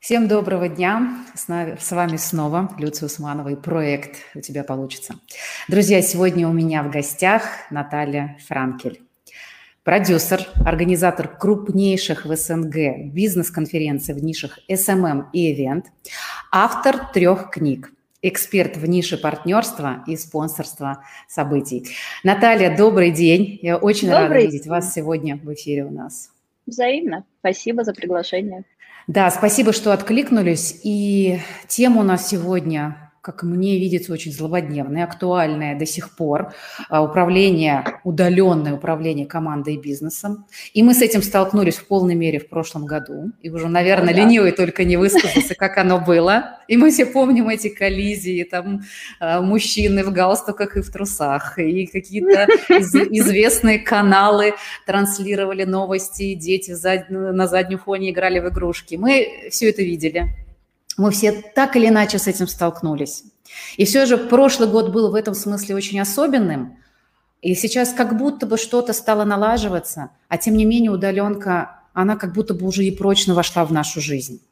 Всем доброго дня. С вами снова Люция Усманова и проект «У тебя получится». Друзья, сегодня у меня в гостях Наталья Франкель. Продюсер, организатор крупнейших в СНГ бизнес-конференций в нишах SMM и Event, автор трех книг, эксперт в нише партнерства и спонсорства событий. Наталья, добрый день. Я очень добрый рада видеть вас сегодня в эфире у нас. Взаимно. Спасибо за приглашение. Да, спасибо, что откликнулись. И тема у нас сегодня как мне видится, очень злободневное, актуальное до сих пор а, управление, удаленное управление командой и бизнесом. И мы с этим столкнулись в полной мере в прошлом году. И уже, наверное, да. ленивый только не высказался, как оно было. И мы все помним эти коллизии, там а, мужчины в галстуках и в трусах, и какие-то из, известные каналы транслировали новости, дети на заднем фоне играли в игрушки. Мы все это видели. Мы все так или иначе с этим столкнулись. И все же прошлый год был в этом смысле очень особенным. И сейчас как будто бы что-то стало налаживаться, а тем не менее удаленка, она как будто бы уже и прочно вошла в нашу жизнь.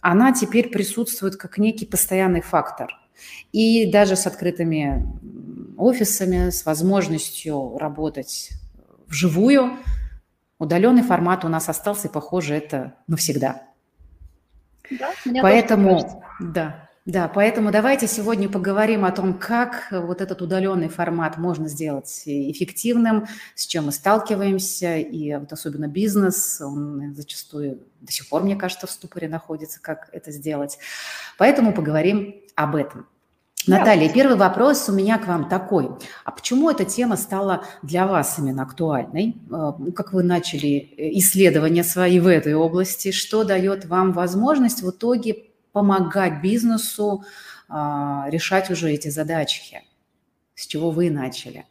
Она теперь присутствует как некий постоянный фактор. И даже с открытыми офисами, с возможностью работать вживую, удаленный формат у нас остался, и, похоже, это навсегда. Да, поэтому, да, да, поэтому давайте сегодня поговорим о том, как вот этот удаленный формат можно сделать эффективным, с чем мы сталкиваемся, и вот особенно бизнес, он зачастую до сих пор, мне кажется, в ступоре находится, как это сделать. Поэтому поговорим об этом. Наталья, первый вопрос у меня к вам такой. А почему эта тема стала для вас именно актуальной? Э, как вы начали э, исследования свои в этой области? Что дает вам возможность в итоге помогать бизнесу а, решать уже эти задачки? С чего вы начали?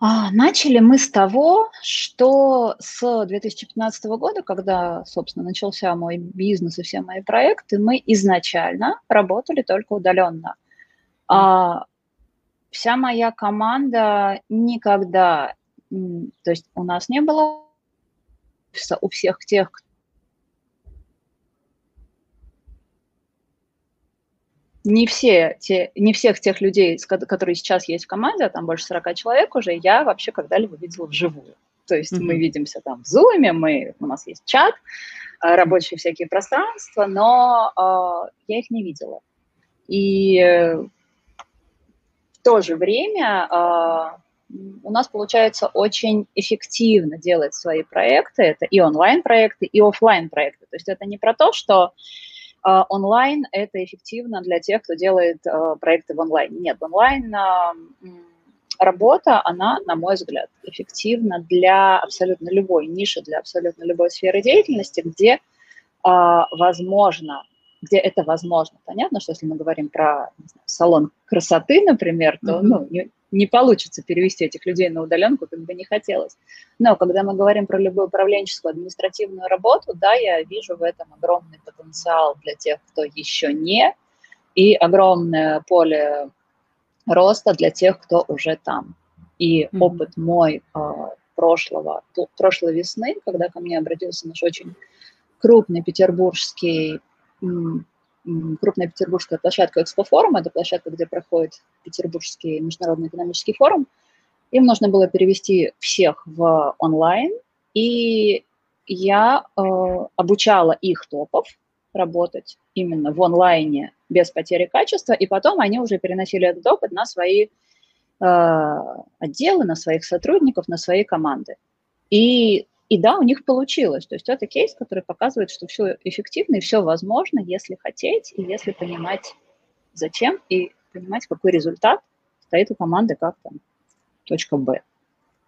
А, начали мы с того, что с 2015 года, когда, собственно, начался мой бизнес и все мои проекты, мы изначально работали только удаленно. А, вся моя команда никогда, то есть у нас не было у всех тех, не все те, не всех тех людей, которые сейчас есть в команде, а там больше 40 человек уже, я вообще когда-либо видела вживую. То есть mm-hmm. мы видимся там в Zoom, мы, у нас есть чат, э, рабочие всякие пространства, но э, я их не видела. И в то же время э, у нас получается очень эффективно делать свои проекты. Это и онлайн-проекты, и офлайн проекты То есть это не про то, что э, онлайн это эффективно для тех, кто делает э, проекты в онлайне. Нет, онлайн э, работа, она, на мой взгляд, эффективна для абсолютно любой ниши, для абсолютно любой сферы деятельности, где возможно где это возможно. Понятно, что если мы говорим про знаю, салон красоты, например, то mm-hmm. ну, не, не получится перевести этих людей на удаленку, как бы не хотелось. Но когда мы говорим про любую управленческую административную работу, да, я вижу в этом огромный потенциал для тех, кто еще не, и огромное поле роста для тех, кто уже там. И mm-hmm. опыт мой э, прошлого, прошлой весны, когда ко мне обратился наш очень крупный петербургский крупная петербургская площадка Экспофорум, это площадка, где проходит Петербургский международный экономический форум. Им нужно было перевести всех в онлайн, и я э, обучала их топов работать именно в онлайне без потери качества, и потом они уже переносили этот опыт на свои э, отделы, на своих сотрудников, на свои команды. И и да, у них получилось. То есть это кейс, который показывает, что все эффективно и все возможно, если хотеть и если понимать, зачем, и понимать, какой результат стоит у команды, как там точка Б.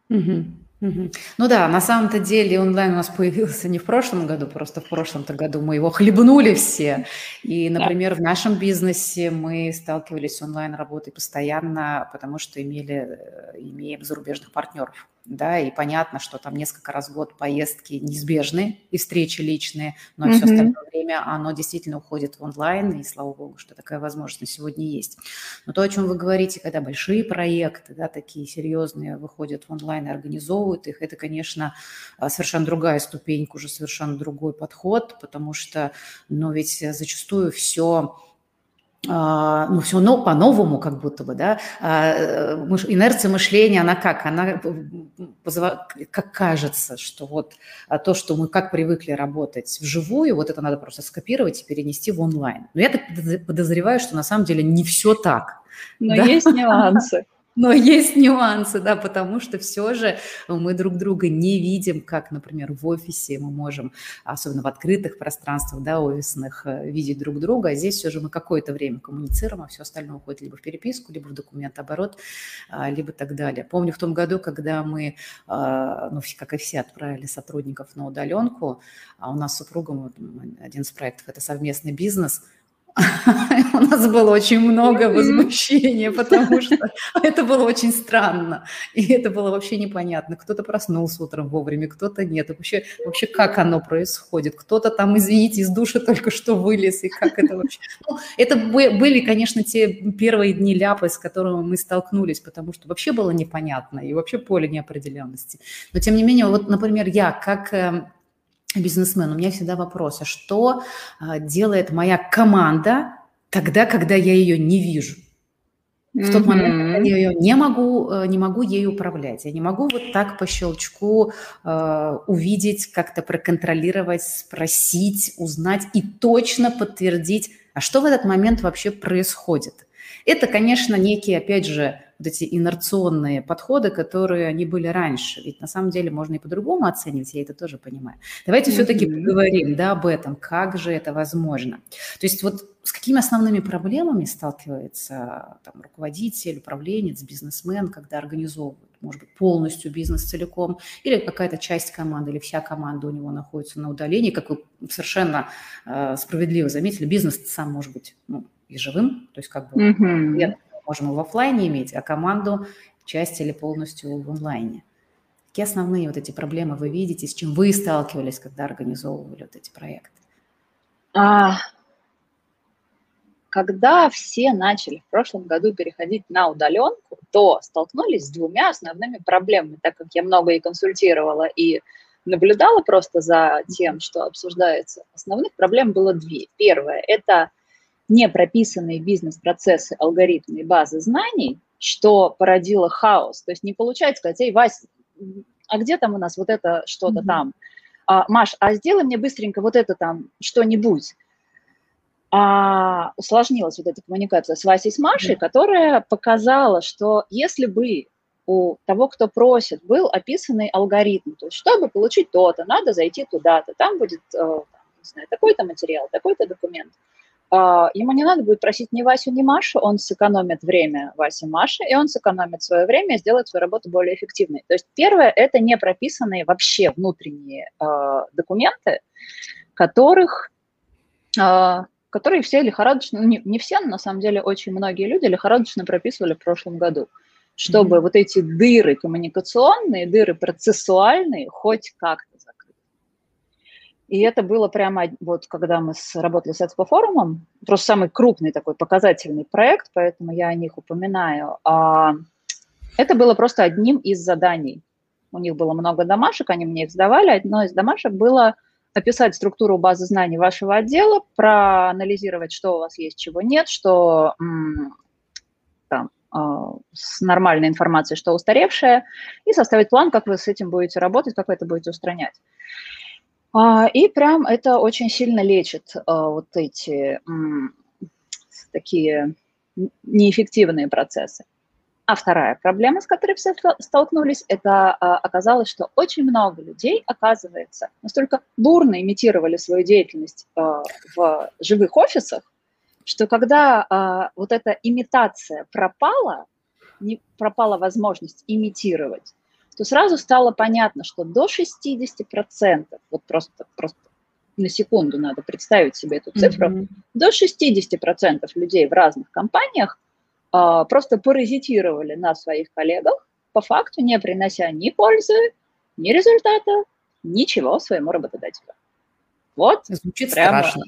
Угу. Угу. Ну да, на самом-то деле онлайн у нас появился не в прошлом году, просто в прошлом-то году мы его хлебнули все. И, например, да. в нашем бизнесе мы сталкивались с онлайн-работой постоянно, потому что имели, э, имеем зарубежных партнеров. Да, и понятно, что там несколько раз в год поездки неизбежны и встречи личные, но mm-hmm. все остальное время оно действительно уходит в онлайн, и слава богу, что такая возможность на сегодня есть. Но то, о чем вы говорите, когда большие проекты, да, такие серьезные, выходят в онлайн и организовывают их, это, конечно, а, совершенно другая ступенька, уже совершенно другой подход, потому что, ну, ведь зачастую все ну, все но, по-новому как будто бы, да, а, инерция мышления, она как? Она как кажется, что вот а, то, что мы как привыкли работать вживую, вот это надо просто скопировать и перенести в онлайн. Но я так подозреваю, что на самом деле не все так. Но да? есть нюансы. Но есть нюансы, да, потому что все же мы друг друга не видим, как, например, в офисе мы можем, особенно в открытых пространствах, да, офисных, э, видеть друг друга, а здесь все же мы какое-то время коммуницируем, а все остальное уходит либо в переписку, либо в документооборот, а, либо так далее. Помню в том году, когда мы, а, ну, как и все, отправили сотрудников на удаленку, а у нас с супругом один из проектов – это совместный бизнес – у нас было очень много возмущения, потому что это было очень странно. И это было вообще непонятно. Кто-то проснулся утром вовремя, кто-то нет. И вообще, вообще как оно происходит? Кто-то там, извините, из души только что вылез, и как это вообще... Ну, это были, конечно, те первые дни ляпы, с которыми мы столкнулись, потому что вообще было непонятно, и вообще поле неопределенности. Но, тем не менее, вот, например, я как эм, бизнесмен, у меня всегда вопрос, а что а, делает моя команда тогда, когда я ее не вижу? В тот момент, когда я ее не могу, э, не могу ей управлять. Я не могу вот так по щелчку э, увидеть, как-то проконтролировать, спросить, узнать и точно подтвердить, а что в этот момент вообще происходит. Это, конечно, некие, опять же, вот эти инерционные подходы, которые они были раньше. Ведь на самом деле можно и по-другому оценивать, я это тоже понимаю. Давайте mm-hmm. все-таки поговорим да, об этом, как же это возможно. То есть вот с какими основными проблемами сталкивается там, руководитель, управленец, бизнесмен, когда организовывают, может быть, полностью бизнес целиком, или какая-то часть команды, или вся команда у него находится на удалении, как вы совершенно э, справедливо заметили, бизнес сам может быть ну, и живым, то есть как бы mm-hmm можем и в офлайне иметь, а команду часть или полностью в онлайне. Какие основные вот эти проблемы вы видите, с чем вы сталкивались, когда организовывали вот эти проекты? А, когда все начали в прошлом году переходить на удаленку, то столкнулись с двумя основными проблемами, так как я много и консультировала, и наблюдала просто за тем, что обсуждается. Основных проблем было две. Первое – это – не прописанные бизнес-процессы, алгоритмы и базы знаний, что породило хаос. То есть не получается сказать, эй, Вась, а где там у нас вот это что-то mm-hmm. там? А, Маш, а сделай мне быстренько вот это там что-нибудь. А, усложнилась вот эта коммуникация с Васей, с Машей, mm-hmm. которая показала, что если бы у того, кто просит, был описанный алгоритм, то есть чтобы получить то-то, надо зайти туда-то, там будет, э, не знаю, такой-то материал, такой-то документ – ему не надо будет просить ни Васю, ни Машу, он сэкономит время Васи Маши, и он сэкономит свое время и сделает свою работу более эффективной. То есть первое – это не прописанные вообще внутренние э, документы, которых, э, которые все лихорадочно, ну не, не все, но на самом деле очень многие люди лихорадочно прописывали в прошлом году чтобы mm-hmm. вот эти дыры коммуникационные, дыры процессуальные хоть как-то и это было прямо, вот когда мы работали с Экспо-форумом, просто самый крупный такой показательный проект, поэтому я о них упоминаю. А, это было просто одним из заданий. У них было много домашек, они мне их сдавали. Одно из домашек было описать структуру базы знаний вашего отдела, проанализировать, что у вас есть, чего нет, что там, а, с нормальной информацией, что устаревшее, и составить план, как вы с этим будете работать, как вы это будете устранять. А, и прям это очень сильно лечит а, вот эти такие неэффективные процессы. А вторая проблема, с которой все столкнулись, это а, оказалось, что очень много людей, оказывается, настолько бурно имитировали свою деятельность в живых офисах, что когда вот эта имитация пропала, не пропала возможность имитировать, то сразу стало понятно, что до 60%, вот просто, просто на секунду надо представить себе эту цифру, mm-hmm. до 60% людей в разных компаниях а, просто паразитировали на своих коллегах, по факту не принося ни пользы, ни результата, ничего своему работодателю. Вот. Звучит прямо, страшно.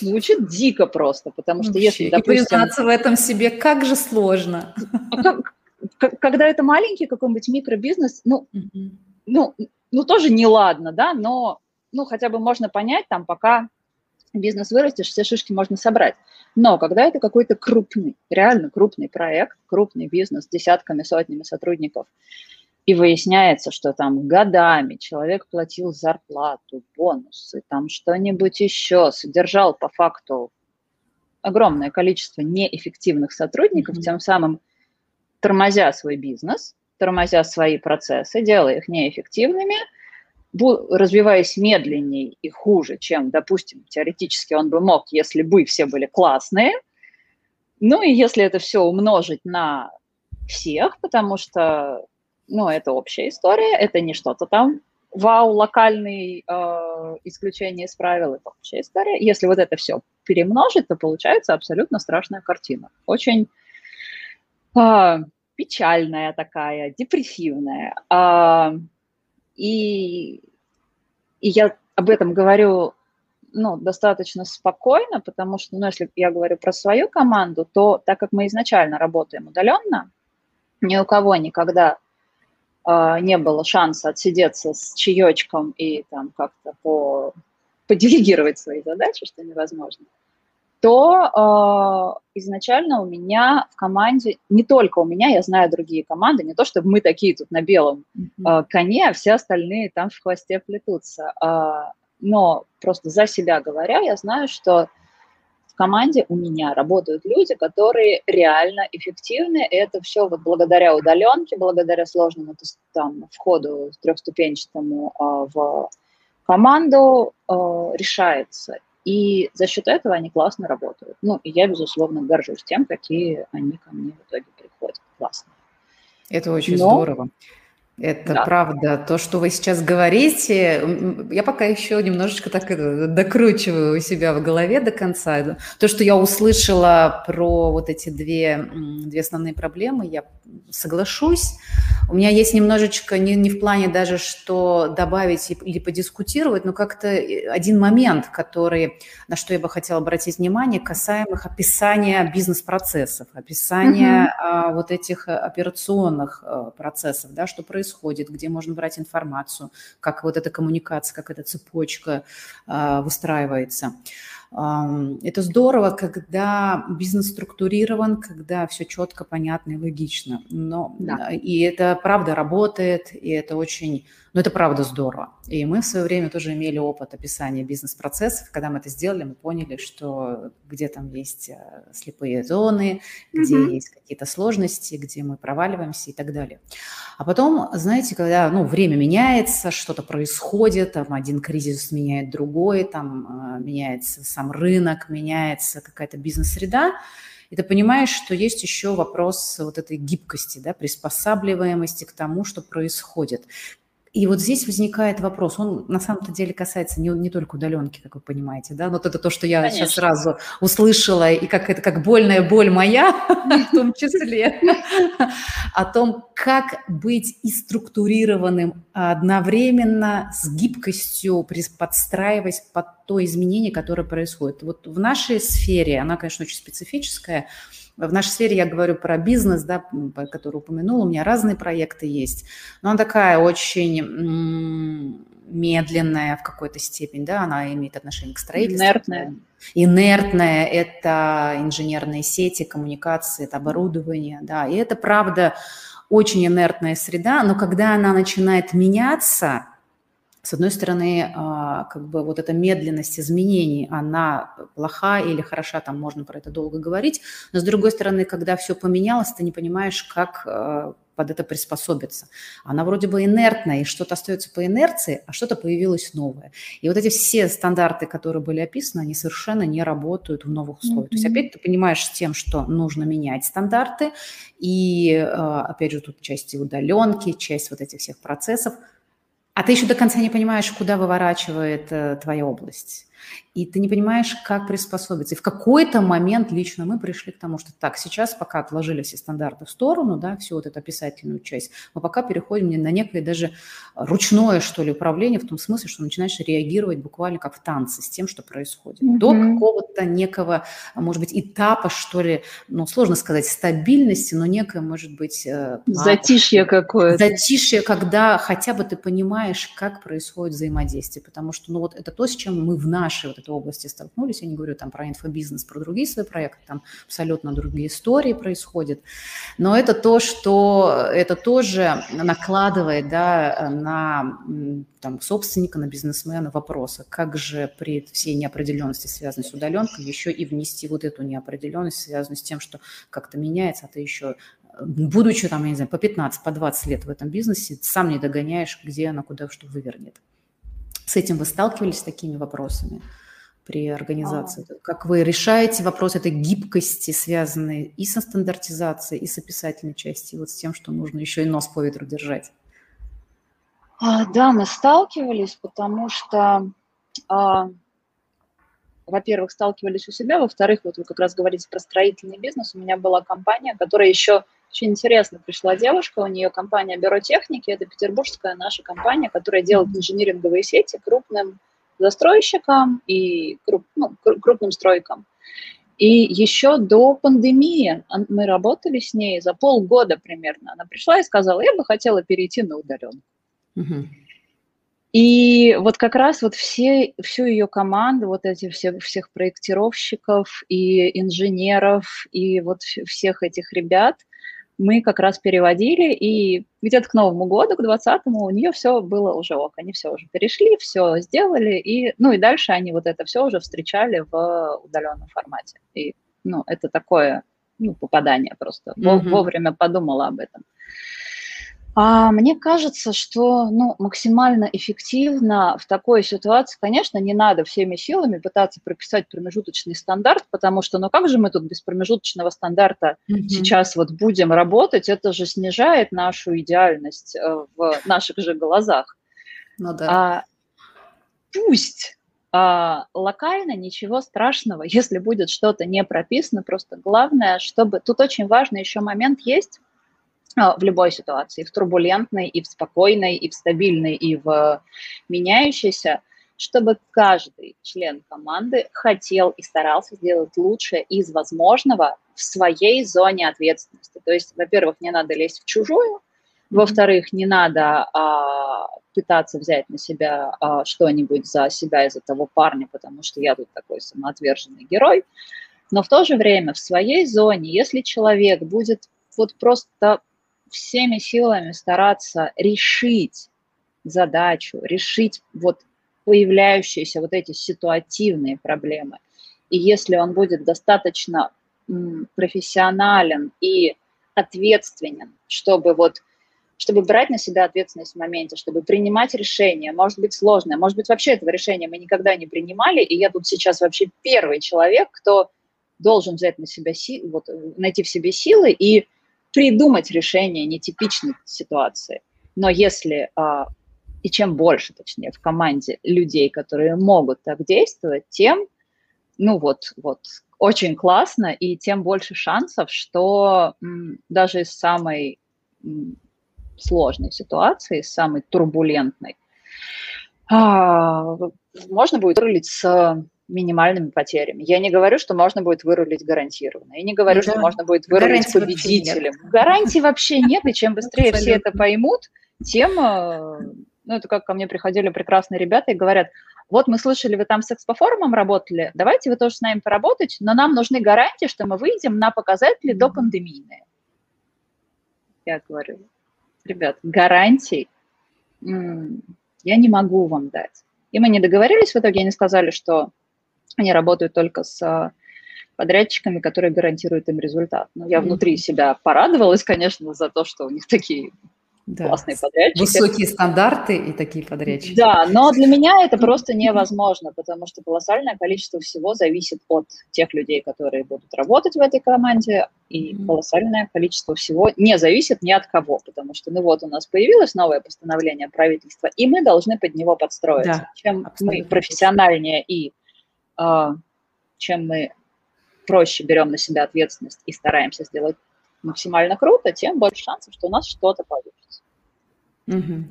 Звучит дико просто, потому что Вообще, если, допустим... И признаться в этом себе, как же сложно. А когда это маленький какой-нибудь микробизнес, ну, ну, ну, тоже неладно, да, но, ну, хотя бы можно понять, там, пока бизнес вырастешь, все шишки можно собрать. Но когда это какой-то крупный, реально крупный проект, крупный бизнес с десятками, сотнями сотрудников, и выясняется, что там годами человек платил зарплату, бонусы, там что-нибудь еще, содержал по факту огромное количество неэффективных сотрудников, mm-hmm. тем самым тормозя свой бизнес, тормозя свои процессы, делая их неэффективными, развиваясь медленнее и хуже, чем, допустим, теоретически он бы мог, если бы все были классные. Ну и если это все умножить на всех, потому что ну, это общая история, это не что-то там вау, локальный э, исключение из правил, это общая история. Если вот это все перемножить, то получается абсолютно страшная картина. Очень печальная такая, депрессивная. Э, и, и я об этом говорю ну, достаточно спокойно, потому что, ну, если я говорю про свою команду, то так как мы изначально работаем удаленно, ни у кого никогда э, не было шанса отсидеться с чаечком и там как-то по, поделегировать свои задачи, что невозможно, то э, изначально у меня в команде, не только у меня, я знаю другие команды, не то чтобы мы такие тут на белом э, коне, а все остальные там в хвосте плетутся. Э, но просто за себя говоря, я знаю, что в команде у меня работают люди, которые реально эффективны. И это все вот благодаря удаленке, благодаря сложному там, входу трехступенчатому э, в команду э, решается. И за счет этого они классно работают. Ну, и я, безусловно, горжусь тем, какие они ко мне в итоге приходят. Классно. Это очень Но... здорово. Это да. правда. То, что вы сейчас говорите, я пока еще немножечко так докручиваю у себя в голове до конца. То, что я услышала про вот эти две, две основные проблемы, я соглашусь. У меня есть немножечко, не, не в плане даже, что добавить или подискутировать, но как-то э, один момент, который, на что я бы хотела обратить внимание, касаемых описания бизнес-процессов, описания угу. а, вот этих операционных а, процессов, да, что происходит происходит, где можно брать информацию, как вот эта коммуникация, как эта цепочка а, выстраивается. Это здорово, когда бизнес структурирован, когда все четко, понятно и логично. Но, да. И это правда работает, и это очень но это правда здорово. И мы в свое время тоже имели опыт описания бизнес-процессов. Когда мы это сделали, мы поняли, что где там есть э, слепые зоны, где mm-hmm. есть какие-то сложности, где мы проваливаемся и так далее. А потом, знаете, когда ну, время меняется, что-то происходит, там один кризис меняет другой, там э, меняется сам рынок, меняется какая-то бизнес-среда, и ты понимаешь, что есть еще вопрос вот этой гибкости, да, приспосабливаемости к тому, что происходит. И вот здесь возникает вопрос, он на самом-то деле касается не, не только удаленки, как вы понимаете, да, вот это то, что я Конечно. сейчас сразу услышала, и как это, как больная боль моя в том числе, о том, как быть и структурированным одновременно с гибкостью, подстраиваясь под то изменение, которое происходит. Вот в нашей сфере, она, конечно, очень специфическая, в нашей сфере я говорю про бизнес, да, который упомянул, у меня разные проекты есть, но она такая очень медленная в какой-то степени, да, она имеет отношение к строительству. Инертная. Инертная – это инженерные сети, коммуникации, это оборудование, да, и это, правда, очень инертная среда, но когда она начинает меняться, с одной стороны, а, как бы вот эта медленность изменений, она плоха или хороша, там можно про это долго говорить, но с другой стороны, когда все поменялось, ты не понимаешь, как а, под это приспособиться. Она вроде бы инертная, и что-то остается по инерции, а что-то появилось новое. И вот эти все стандарты, которые были описаны, они совершенно не работают в новых условиях. Mm-hmm. То есть опять ты понимаешь с тем, что нужно менять стандарты, и а, опять же тут часть удаленки, часть вот этих всех процессов – а ты еще до конца не понимаешь, куда выворачивает э, твоя область. И ты не понимаешь, как приспособиться. И в какой-то момент лично мы пришли к тому, что так, сейчас пока отложили все стандарты в сторону, да, всю вот эту описательную часть, мы пока переходим на некое даже ручное, что ли, управление, в том смысле, что начинаешь реагировать буквально как в танце с тем, что происходит. Mm-hmm. До какого-то некого, может быть, этапа, что ли, ну, сложно сказать, стабильности, но некое, может быть... Э, затишье какое-то. Затишье, когда хотя бы ты понимаешь, как происходит взаимодействие, потому что, ну, вот это то, с чем мы в нашей вот этой области столкнулись, я не говорю там про инфобизнес, про другие свои проекты, там абсолютно другие истории происходят, но это то, что это тоже накладывает, да, на там, собственника, на бизнесмена вопросы, как же при всей неопределенности, связанной с удаленкой, еще и внести вот эту неопределенность, связанную с тем, что как-то меняется, а ты еще будучи там, я не знаю, по 15, по 20 лет в этом бизнесе, сам не догоняешь, где она куда что вывернет. С этим вы сталкивались с такими вопросами при организации? А. Как вы решаете вопрос этой гибкости, связанной и со стандартизацией, и с описательной частью, и вот с тем, что нужно еще и нос по ветру держать? А, да, мы сталкивались, потому что, а, во-первых, сталкивались у себя, во-вторых, вот вы как раз говорите про строительный бизнес. У меня была компания, которая еще очень интересно пришла девушка, у нее компания Бюро техники, это петербургская наша компания, которая делает инжиниринговые сети крупным застройщикам и круп, ну, крупным стройкам. И еще до пандемии мы работали с ней за полгода примерно. Она пришла и сказала, я бы хотела перейти на удаленку. Угу. И вот как раз вот все, всю ее команду, вот эти все, всех проектировщиков и инженеров, и вот всех этих ребят – мы как раз переводили, и где-то к Новому году, к 20-му, у нее все было уже ок, они все уже перешли, все сделали, и, ну и дальше они вот это все уже встречали в удаленном формате. И, ну, это такое, ну, попадание просто. Mm-hmm. Вовремя подумала об этом. А мне кажется, что ну, максимально эффективно в такой ситуации, конечно, не надо всеми силами пытаться прописать промежуточный стандарт, потому что, ну как же мы тут без промежуточного стандарта mm-hmm. сейчас вот будем работать, это же снижает нашу идеальность э, в наших же глазах. Ну да. А, пусть а, локально ничего страшного, если будет что-то не прописано, просто главное, чтобы... Тут очень важный еще момент есть, в любой ситуации, в турбулентной, и в спокойной, и в стабильной, и в меняющейся, чтобы каждый член команды хотел и старался сделать лучшее из возможного в своей зоне ответственности. То есть, во-первых, не надо лезть в чужую, во-вторых, не надо а, пытаться взять на себя а, что-нибудь за себя из этого парня, потому что я тут такой самоотверженный герой. Но в то же время в своей зоне, если человек будет вот просто всеми силами стараться решить задачу, решить вот появляющиеся вот эти ситуативные проблемы. И если он будет достаточно профессионален и ответственен, чтобы вот чтобы брать на себя ответственность в моменте, чтобы принимать решения, может быть сложное, может быть вообще этого решения мы никогда не принимали, и я тут сейчас вообще первый человек, кто должен взять на себя силы, вот, найти в себе силы и придумать решение нетипичной ситуации. Но если, а, и чем больше, точнее, в команде людей, которые могут так действовать, тем, ну вот, вот, очень классно, и тем больше шансов, что м, даже из самой м, сложной ситуации, из самой турбулентной, а, можно будет вырулить с минимальными потерями. Я не говорю, что можно будет вырулить гарантированно. Я не говорю, да. что можно будет вырулить Гарантии победителем. Вообще Гарантий вообще нет, и чем быстрее все это поймут, тем, э, ну, это как ко мне приходили прекрасные ребята и говорят, вот мы слышали, вы там с экспофорумом работали, давайте вы тоже с нами поработать, но нам нужны гарантии, что мы выйдем на показатели до пандемийные. Я говорю, ребят, гарантий я не могу вам дать. И мы не договорились в итоге, они сказали, что они работают только с а, подрядчиками, которые гарантируют им результат. Но я внутри себя порадовалась, конечно, за то, что у них такие да. классные подрядчики. Высокие стандарты и такие подрядчики. Да, но для меня это просто невозможно, потому что колоссальное количество всего зависит от тех людей, которые будут работать в этой команде, и колоссальное количество всего не зависит ни от кого, потому что, ну вот, у нас появилось новое постановление правительства, и мы должны под него подстроиться. Да, Чем мы профессиональнее и чем мы проще берем на себя ответственность и стараемся сделать максимально круто, тем больше шансов, что у нас что-то получится. Угу.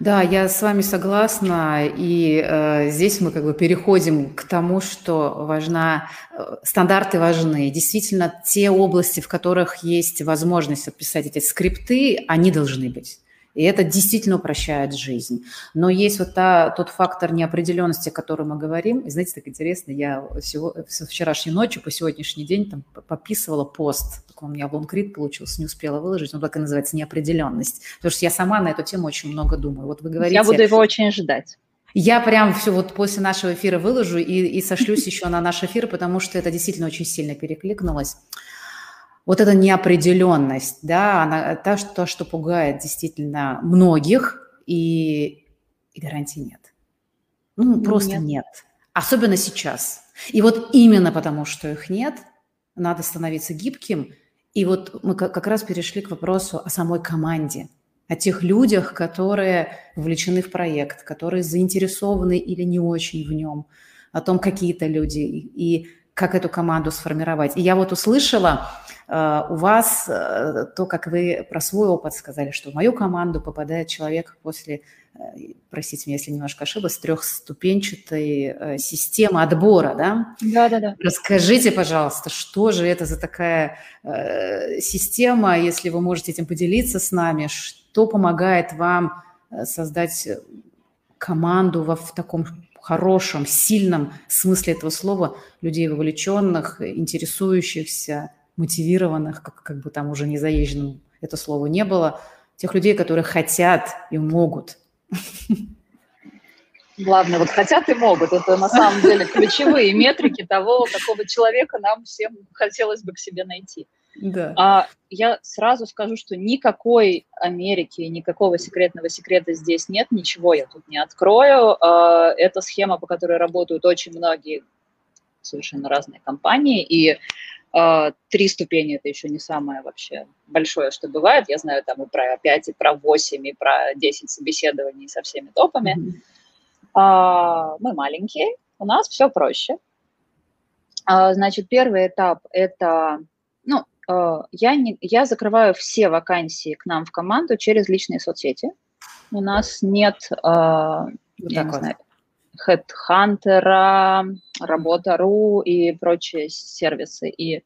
Да, я с вами согласна, и э, здесь мы как бы переходим к тому, что важна, э, стандарты важны. Действительно, те области, в которых есть возможность отписать эти скрипты, они должны быть. И это действительно упрощает жизнь. Но есть вот та, тот фактор неопределенности, о котором мы говорим. И знаете, так интересно, я всего, со вчерашней ночи по сегодняшний день там пописывала пост. Такой у меня лонгрид получился, не успела выложить. Он так и называется «Неопределенность». Потому что я сама на эту тему очень много думаю. Вот вы говорите... Я буду его очень ждать. Я прям все вот после нашего эфира выложу и, и сошлюсь еще на наш эфир, потому что это действительно очень сильно перекликнулось вот эта неопределенность, да, она та, что, что пугает действительно многих, и, и гарантий нет. Ну, просто нет. нет. Особенно сейчас. И вот именно потому, что их нет, надо становиться гибким. И вот мы как раз перешли к вопросу о самой команде, о тех людях, которые вовлечены в проект, которые заинтересованы или не очень в нем, о том, какие-то люди. И как эту команду сформировать. И я вот услышала э, у вас э, то, как вы про свой опыт сказали, что в мою команду попадает человек после, э, простите меня, если немножко ошиблась, трехступенчатой э, системы отбора, да? Да, да, да. Расскажите, пожалуйста, что же это за такая система, если вы можете этим поделиться с нами, что помогает вам создать команду во, в таком хорошем, сильном смысле этого слова людей вовлеченных, интересующихся, мотивированных, как, как бы там уже не заезженным это слово не было, тех людей, которые хотят и могут. Главное, вот хотят и могут. Это на самом деле ключевые метрики того, какого человека нам всем хотелось бы к себе найти. Да. А я сразу скажу, что никакой Америки, никакого секретного секрета здесь нет, ничего я тут не открою. А, это схема, по которой работают очень многие совершенно разные компании, и три ступени это еще не самое вообще большое, что бывает. Я знаю там и про 5, и про 8, и про 10 собеседований со всеми топами. Mm-hmm. Uh, мы маленькие, у нас все проще. Uh, значит, первый этап – это ну, я, не, я закрываю все вакансии к нам в команду через личные соцсети. У нас нет, вот я не вот. знаю, HeadHunter, Работа.ру и прочие сервисы и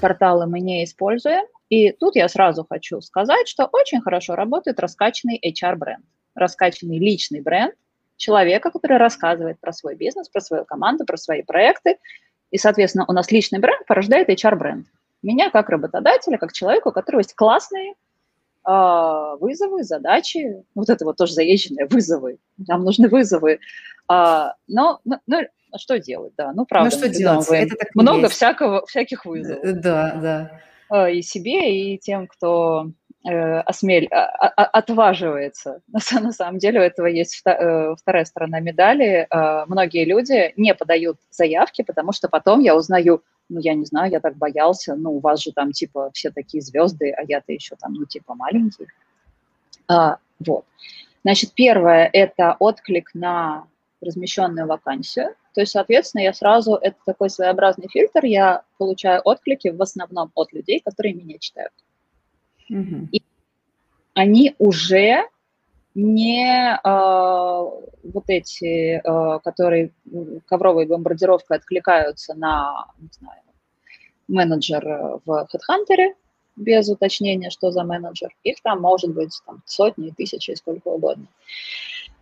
порталы мы не используем. И тут я сразу хочу сказать, что очень хорошо работает раскачанный HR-бренд, раскачанный личный бренд человека, который рассказывает про свой бизнес, про свою команду, про свои проекты. И, соответственно, у нас личный бренд порождает HR-бренд меня как работодателя, как человека, у которого есть классные вызовы, задачи, вот это вот тоже заезженные вызовы, нам нужны вызовы, а, но, но, но что делать, да, ну правда. Ну что делать, это так Много всякого, всяких вызовов. Да, да. И себе, и тем, кто э, осмель, а, а, отваживается. На, самом деле у этого есть э, вторая сторона медали. Э, многие люди не подают заявки, потому что потом я узнаю, ну, я не знаю, я так боялся, ну, у вас же там, типа, все такие звезды, а я-то еще там, ну, типа, маленький. А, вот. Значит, первое – это отклик на размещенную вакансию. То есть, соответственно, я сразу, это такой своеобразный фильтр, я получаю отклики в основном от людей, которые меня читают. Mm-hmm. И они уже не э, вот эти, э, которые ковровой бомбардировкой откликаются на, не знаю, менеджер в HeadHunter, без уточнения, что за менеджер. Их там может быть там, сотни, тысячи, сколько угодно.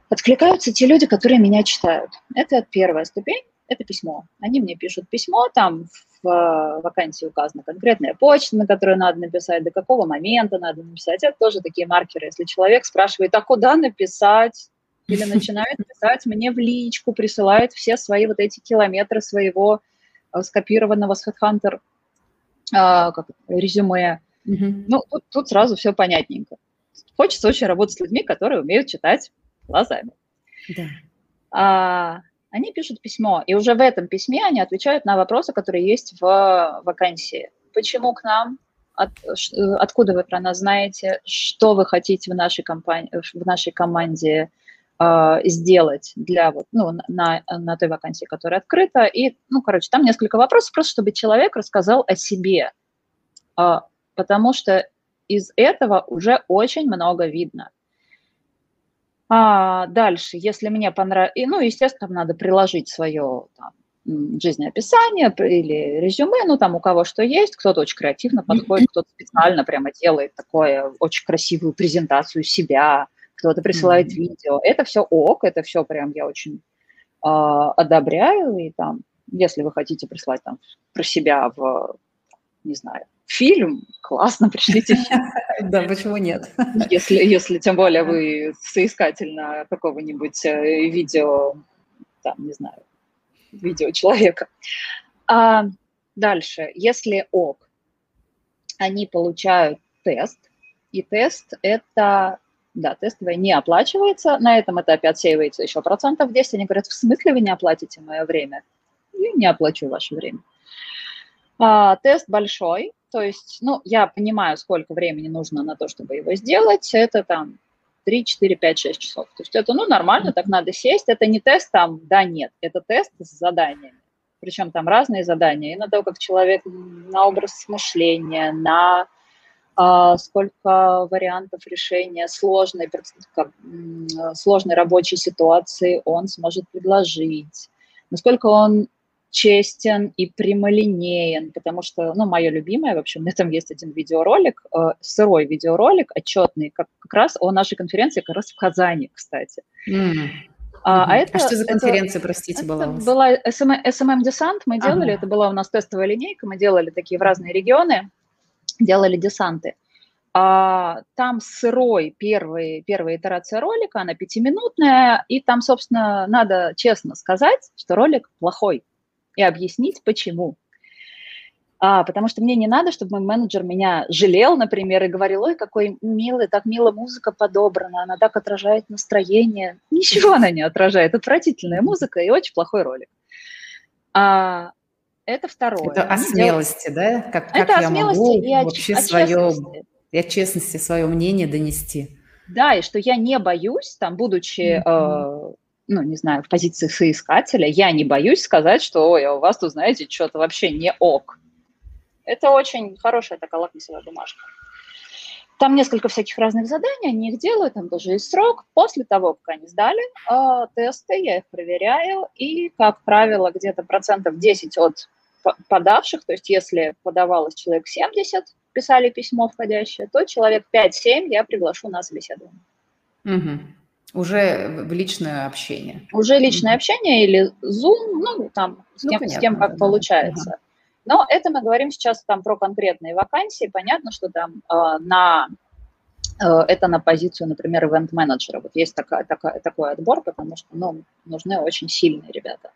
Откликаются те люди, которые меня читают. Это первая ступень, это письмо. Они мне пишут письмо, там в э, вакансии указана конкретная почта, на которую надо написать, до какого момента надо написать. Это тоже такие маркеры. Если человек спрашивает, а куда написать, или начинает писать мне в личку, присылает все свои вот эти километры своего э, скопированного с HeadHunter а, как, резюме. Mm-hmm. Ну, тут, тут сразу все понятненько. Хочется очень работать с людьми, которые умеют читать глазами. Да. А, они пишут письмо, и уже в этом письме они отвечают на вопросы, которые есть в вакансии. Почему к нам? От, откуда вы про нас знаете? Что вы хотите в нашей, компании, в нашей команде? э, сделать для вот, ну, на, на той вакансии, которая открыта. И, ну, короче, там несколько вопросов, просто чтобы человек рассказал о себе, э, потому что из этого уже очень много видно. А дальше, если мне понравилось, ну, естественно, надо приложить свое там, жизнеописание или резюме, ну, там у кого что есть, кто-то очень креативно подходит, кто-то специально прямо делает такое, очень красивую презентацию себя, кто-то присылает mm-hmm. видео. Это все ок, это все прям я очень э, одобряю, и там, если вы хотите прислать там про себя в, не знаю, фильм, классно, пришлите Да, почему нет? Если, если тем более вы соискатель на какого-нибудь э, видео, там, не знаю, видео человека. А дальше, если ок, они получают тест, и тест это, да, тестовое не оплачивается, на этом этапе отсеивается еще процентов 10, они говорят, в смысле вы не оплатите мое время? Я не оплачу ваше время. А, тест большой, то есть, ну, я понимаю, сколько времени нужно на то, чтобы его сделать. Это там 3, 4, 5, 6 часов. То есть это, ну, нормально, так надо сесть. Это не тест там да-нет, это тест с заданиями. Причем там разные задания. И на то, как человек, на образ мышления, на а, сколько вариантов решения сложной, как, сложной рабочей ситуации он сможет предложить, насколько он честен и прямолинеен, потому что, ну, мое любимое, в общем, на этом есть один видеоролик, э, сырой видеоролик, отчетный, как, как раз о нашей конференции, как раз в Казани, кстати. Mm. А, а, это, а что за конференция, это, простите, это была у вас? Была SMM, SMM десант, мы делали, ага. это была у нас тестовая линейка, мы делали такие в разные регионы, делали десанты. А, там сырой первый, первая итерация ролика, она пятиминутная, и там, собственно, надо честно сказать, что ролик плохой и объяснить, почему. А, потому что мне не надо, чтобы мой менеджер меня жалел, например, и говорил, ой, какой милый, так мило музыка подобрана, она так отражает настроение. Ничего она не отражает, отвратительная музыка и очень плохой ролик. А, это второе. Это о смелости, делают... да? Как, как это я могу и о, вообще о свое, и о честности свое мнение донести? Да, и что я не боюсь, там, будучи mm-hmm ну, не знаю, в позиции соискателя, я не боюсь сказать, что, ой, а у вас тут, знаете, что-то вообще не ок. Это очень хорошая такая лакмусовая бумажка. Там несколько всяких разных заданий, они их делают, там тоже есть срок. После того, как они сдали э, тесты, я их проверяю, и, как правило, где-то процентов 10 от подавших, то есть если подавалось человек 70, писали письмо входящее, то человек 5-7 я приглашу на собеседование. Угу. Уже личное общение. Уже личное mm-hmm. общение или Zoom, ну, там, с, ну, кем, понятно, с кем как да, получается. Да. Но это мы говорим сейчас там про конкретные вакансии. Понятно, что там э, на э, это на позицию, например, ивент-менеджера. Вот есть такая, такая, такой отбор, потому что ну, нужны очень сильные ребята.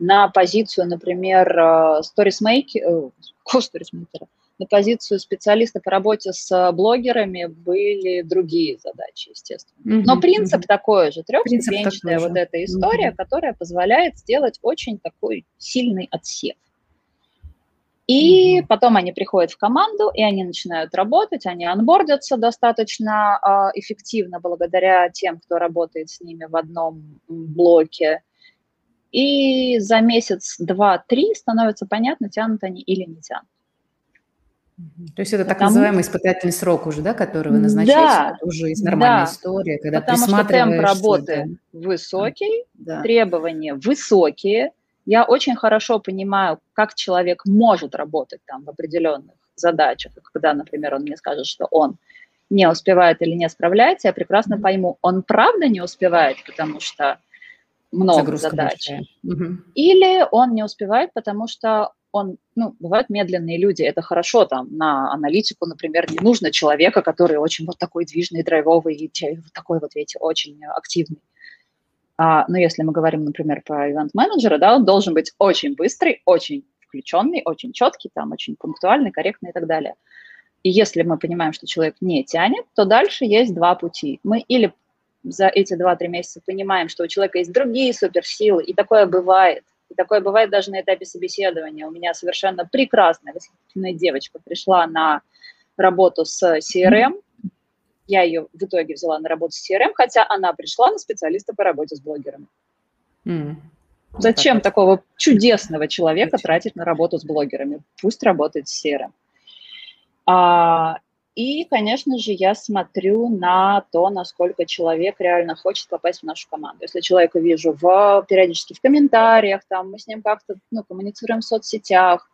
На позицию, например, э, сторисмейкера, э, сторисмейкера, на позицию специалиста по работе с блогерами были другие задачи, естественно. Mm-hmm. Но принцип mm-hmm. такой же, трехступенчатая вот эта история, mm-hmm. которая позволяет сделать очень такой сильный отсев. И mm-hmm. потом они приходят в команду, и они начинают работать, они анбордятся достаточно э, эффективно благодаря тем, кто работает с ними в одном блоке. И за месяц, два, три становится понятно, тянут они или не тянут. То есть это так потому... называемый испытательный срок уже, да, который вы назначаете, да, это уже из нормальной да, истории, когда потому что темп работы это... высокий, да. требования высокие. Я очень хорошо понимаю, как человек может работать там в определенных задачах, когда, например, он мне скажет, что он не успевает или не справляется, я прекрасно пойму, он правда не успевает, потому что много Загрузка задач, угу. или он не успевает, потому что он, ну, бывают медленные люди, это хорошо, там, на аналитику, например, не нужно человека, который очень вот такой движный, драйвовый, и такой вот, видите, очень активный. А, но если мы говорим, например, про ивент-менеджера, да, он должен быть очень быстрый, очень включенный, очень четкий, там, очень пунктуальный, корректный и так далее. И если мы понимаем, что человек не тянет, то дальше есть два пути. Мы или за эти 2-3 месяца понимаем, что у человека есть другие суперсилы, и такое бывает, и такое бывает даже на этапе собеседования. У меня совершенно прекрасная, восхитительная девочка пришла на работу с CRM, Я ее в итоге взяла на работу с CRM, хотя она пришла на специалиста по работе с блогерами. Mm. Зачем так такого чудесного человека тратить на работу с блогерами? Пусть работает с CRM. А, и, конечно же, я смотрю на то, насколько человек реально хочет попасть в нашу команду. Если человека вижу в, периодически в комментариях, там, мы с ним как-то ну, коммуницируем в соцсетях,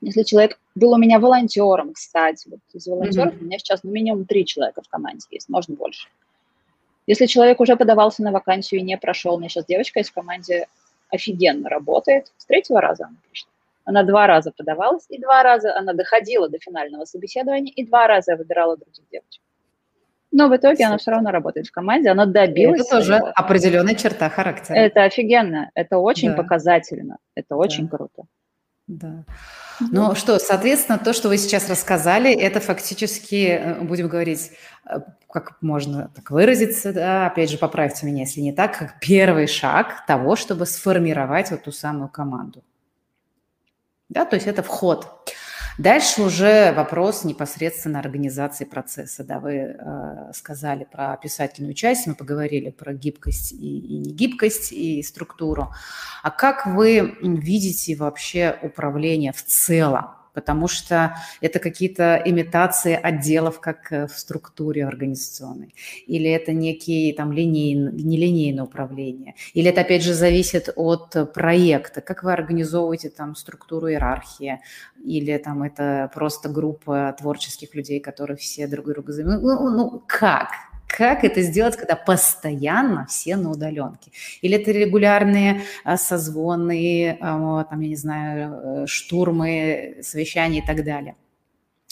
если человек был у меня волонтером, кстати, вот из волонтеров mm-hmm. у меня сейчас ну, минимум три человека в команде есть, можно больше. Если человек уже подавался на вакансию и не прошел, у меня сейчас девочка есть в команде, офигенно работает, с третьего раза она пришла. Она два раза подавалась, и два раза она доходила до финального собеседования, и два раза я выбирала других девочек. Но в итоге она все равно работает в команде, она добилась. Это тоже своего. определенная черта характера. Это офигенно, это очень да. показательно, это очень да. круто. Да. Ну что, соответственно, то, что вы сейчас рассказали, это фактически, э, будем говорить, э, как можно так выразиться, да, опять же, поправьте меня, если не так, как первый шаг того, чтобы сформировать вот ту самую команду. Да, то есть это вход. Дальше уже вопрос непосредственно организации процесса. Да, вы э, сказали про описательную часть, мы поговорили про гибкость и, и негибкость, и структуру. А как вы видите вообще управление в целом? Потому что это какие-то имитации отделов, как э, в структуре организационной, или это некие там линейные, нелинейное управление, или это опять же зависит от проекта, как вы организовываете там структуру иерархии, или там это просто группа творческих людей, которые все друг друга заменяют. Ну, ну, как? Как это сделать, когда постоянно все на удаленке? Или это регулярные а, созвоны, а, там, я не знаю, э, штурмы, совещания и так далее?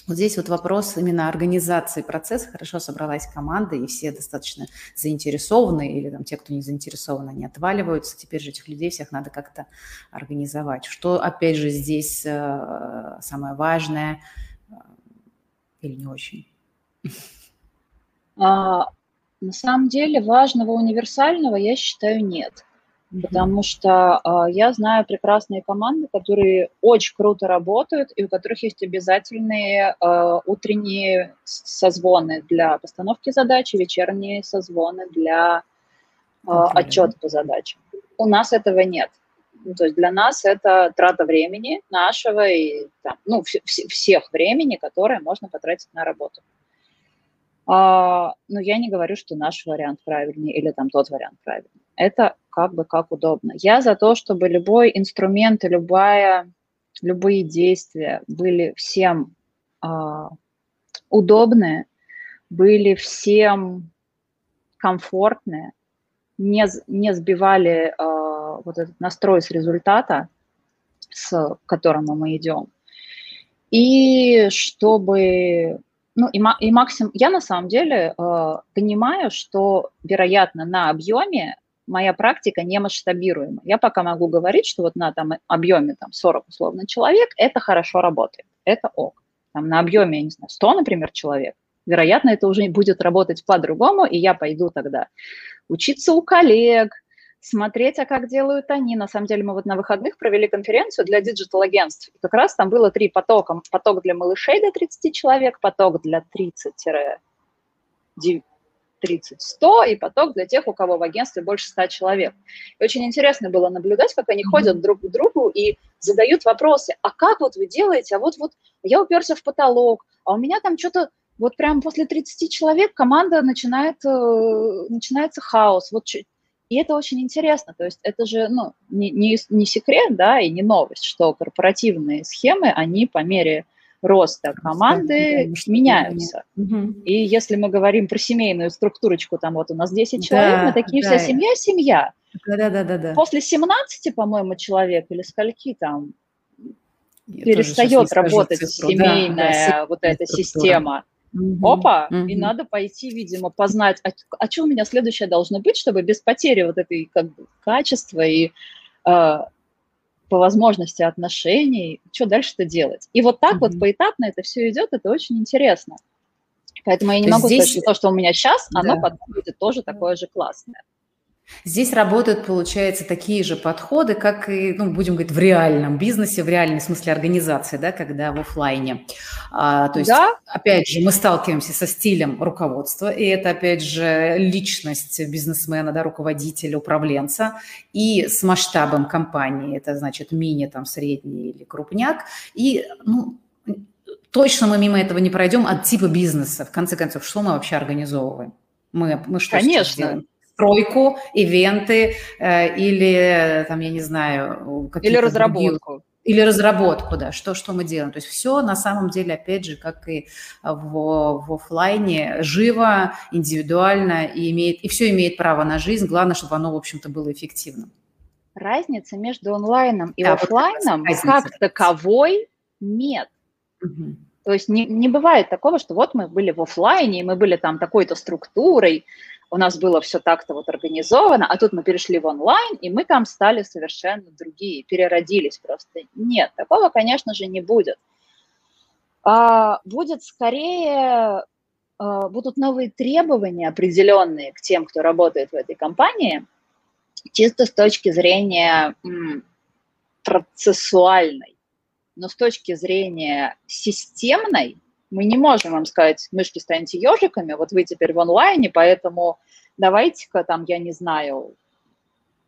Вот здесь вот вопрос именно организации процесса. Хорошо собралась команда, и все достаточно заинтересованы, или там те, кто не заинтересованы, они отваливаются. Теперь же этих людей всех надо как-то организовать. Что, опять же, здесь э, самое важное э, или не очень? А, на самом деле важного универсального, я считаю, нет. Потому что а, я знаю прекрасные команды, которые очень круто работают, и у которых есть обязательные а, утренние созвоны для постановки задачи, вечерние созвоны для а, отчета по задачам. У нас этого нет. Ну, то есть для нас это трата времени нашего и там, ну, вс- всех времени, которое можно потратить на работу. А, но я не говорю, что наш вариант правильнее или там тот вариант правильный. Это как бы как удобно. Я за то, чтобы любой инструмент и любая, любые действия были всем а, удобные, были всем комфортные, не, не сбивали а, вот этот настрой с результата, с которым мы идем. И чтобы ну и, и максимум, я на самом деле э, понимаю, что, вероятно, на объеме моя практика не масштабируема. Я пока могу говорить, что вот на там, объеме там, 40 условно человек это хорошо работает, это ок. Там, на объеме, я не знаю, 100, например, человек, вероятно, это уже будет работать по-другому, и я пойду тогда учиться у коллег, смотреть, а как делают они. На самом деле мы вот на выходных провели конференцию для диджитал-агентств. Как раз там было три потока. Поток для малышей до 30 человек, поток для 30-100 и поток для тех, у кого в агентстве больше 100 человек. И очень интересно было наблюдать, как они mm-hmm. ходят друг к другу и задают вопросы. А как вот вы делаете? А вот, вот я уперся в потолок, а у меня там что-то вот прямо после 30 человек команда начинает, э, начинается хаос. Вот и это очень интересно, то есть это же ну, не, не, не секрет, да, и не новость, что корпоративные схемы, они по мере роста команды да, меняются. Угу. И если мы говорим про семейную структурочку, там вот у нас 10 человек, да, мы такие да. вся семья, семья. Да, да, да, да. После 17, по-моему, человек или скольки там Я перестает работать цифру. семейная да, вот эта система. Угу, Опа, угу. и надо пойти, видимо, познать, а, а что у меня следующее должно быть, чтобы без потери вот этой как бы, качества и э, по возможности отношений, что дальше-то делать. И вот так угу. вот поэтапно это все идет, это очень интересно. Поэтому я не могу здесь... сказать, что то, что у меня сейчас, да. оно потом будет тоже такое же классное. Здесь работают, получается, такие же подходы, как и, ну, будем говорить, в реальном бизнесе, в реальном смысле организации, да, когда в офлайне. А, то есть, да? опять же, мы сталкиваемся со стилем руководства, и это, опять же, личность бизнесмена, да, руководителя, управленца, и с масштабом компании, это значит мини, там, средний или крупняк, и, ну, точно мы мимо этого не пройдем от типа бизнеса. В конце концов, что мы вообще организовываем? Мы, мы что Конечно. делаем? Стройку, ивенты э, или, там, я не знаю, Или разработку. Другие, или разработку, да, что, что мы делаем. То есть все на самом деле, опять же, как и в, в офлайне, живо, индивидуально, и, имеет, и все имеет право на жизнь. Главное, чтобы оно, в общем-то, было эффективным. Разница между онлайном и да, офлайном вот как таковой нет. Угу. То есть не, не бывает такого, что вот мы были в офлайне, мы были там такой-то структурой, у нас было все так-то вот организовано, а тут мы перешли в онлайн, и мы там стали совершенно другие, переродились просто. Нет, такого, конечно же, не будет. А, будет скорее, а, будут новые требования определенные к тем, кто работает в этой компании, чисто с точки зрения процессуальной. Но с точки зрения системной, мы не можем вам сказать, мышки станьте ежиками, вот вы теперь в онлайне, поэтому давайте-ка там, я не знаю,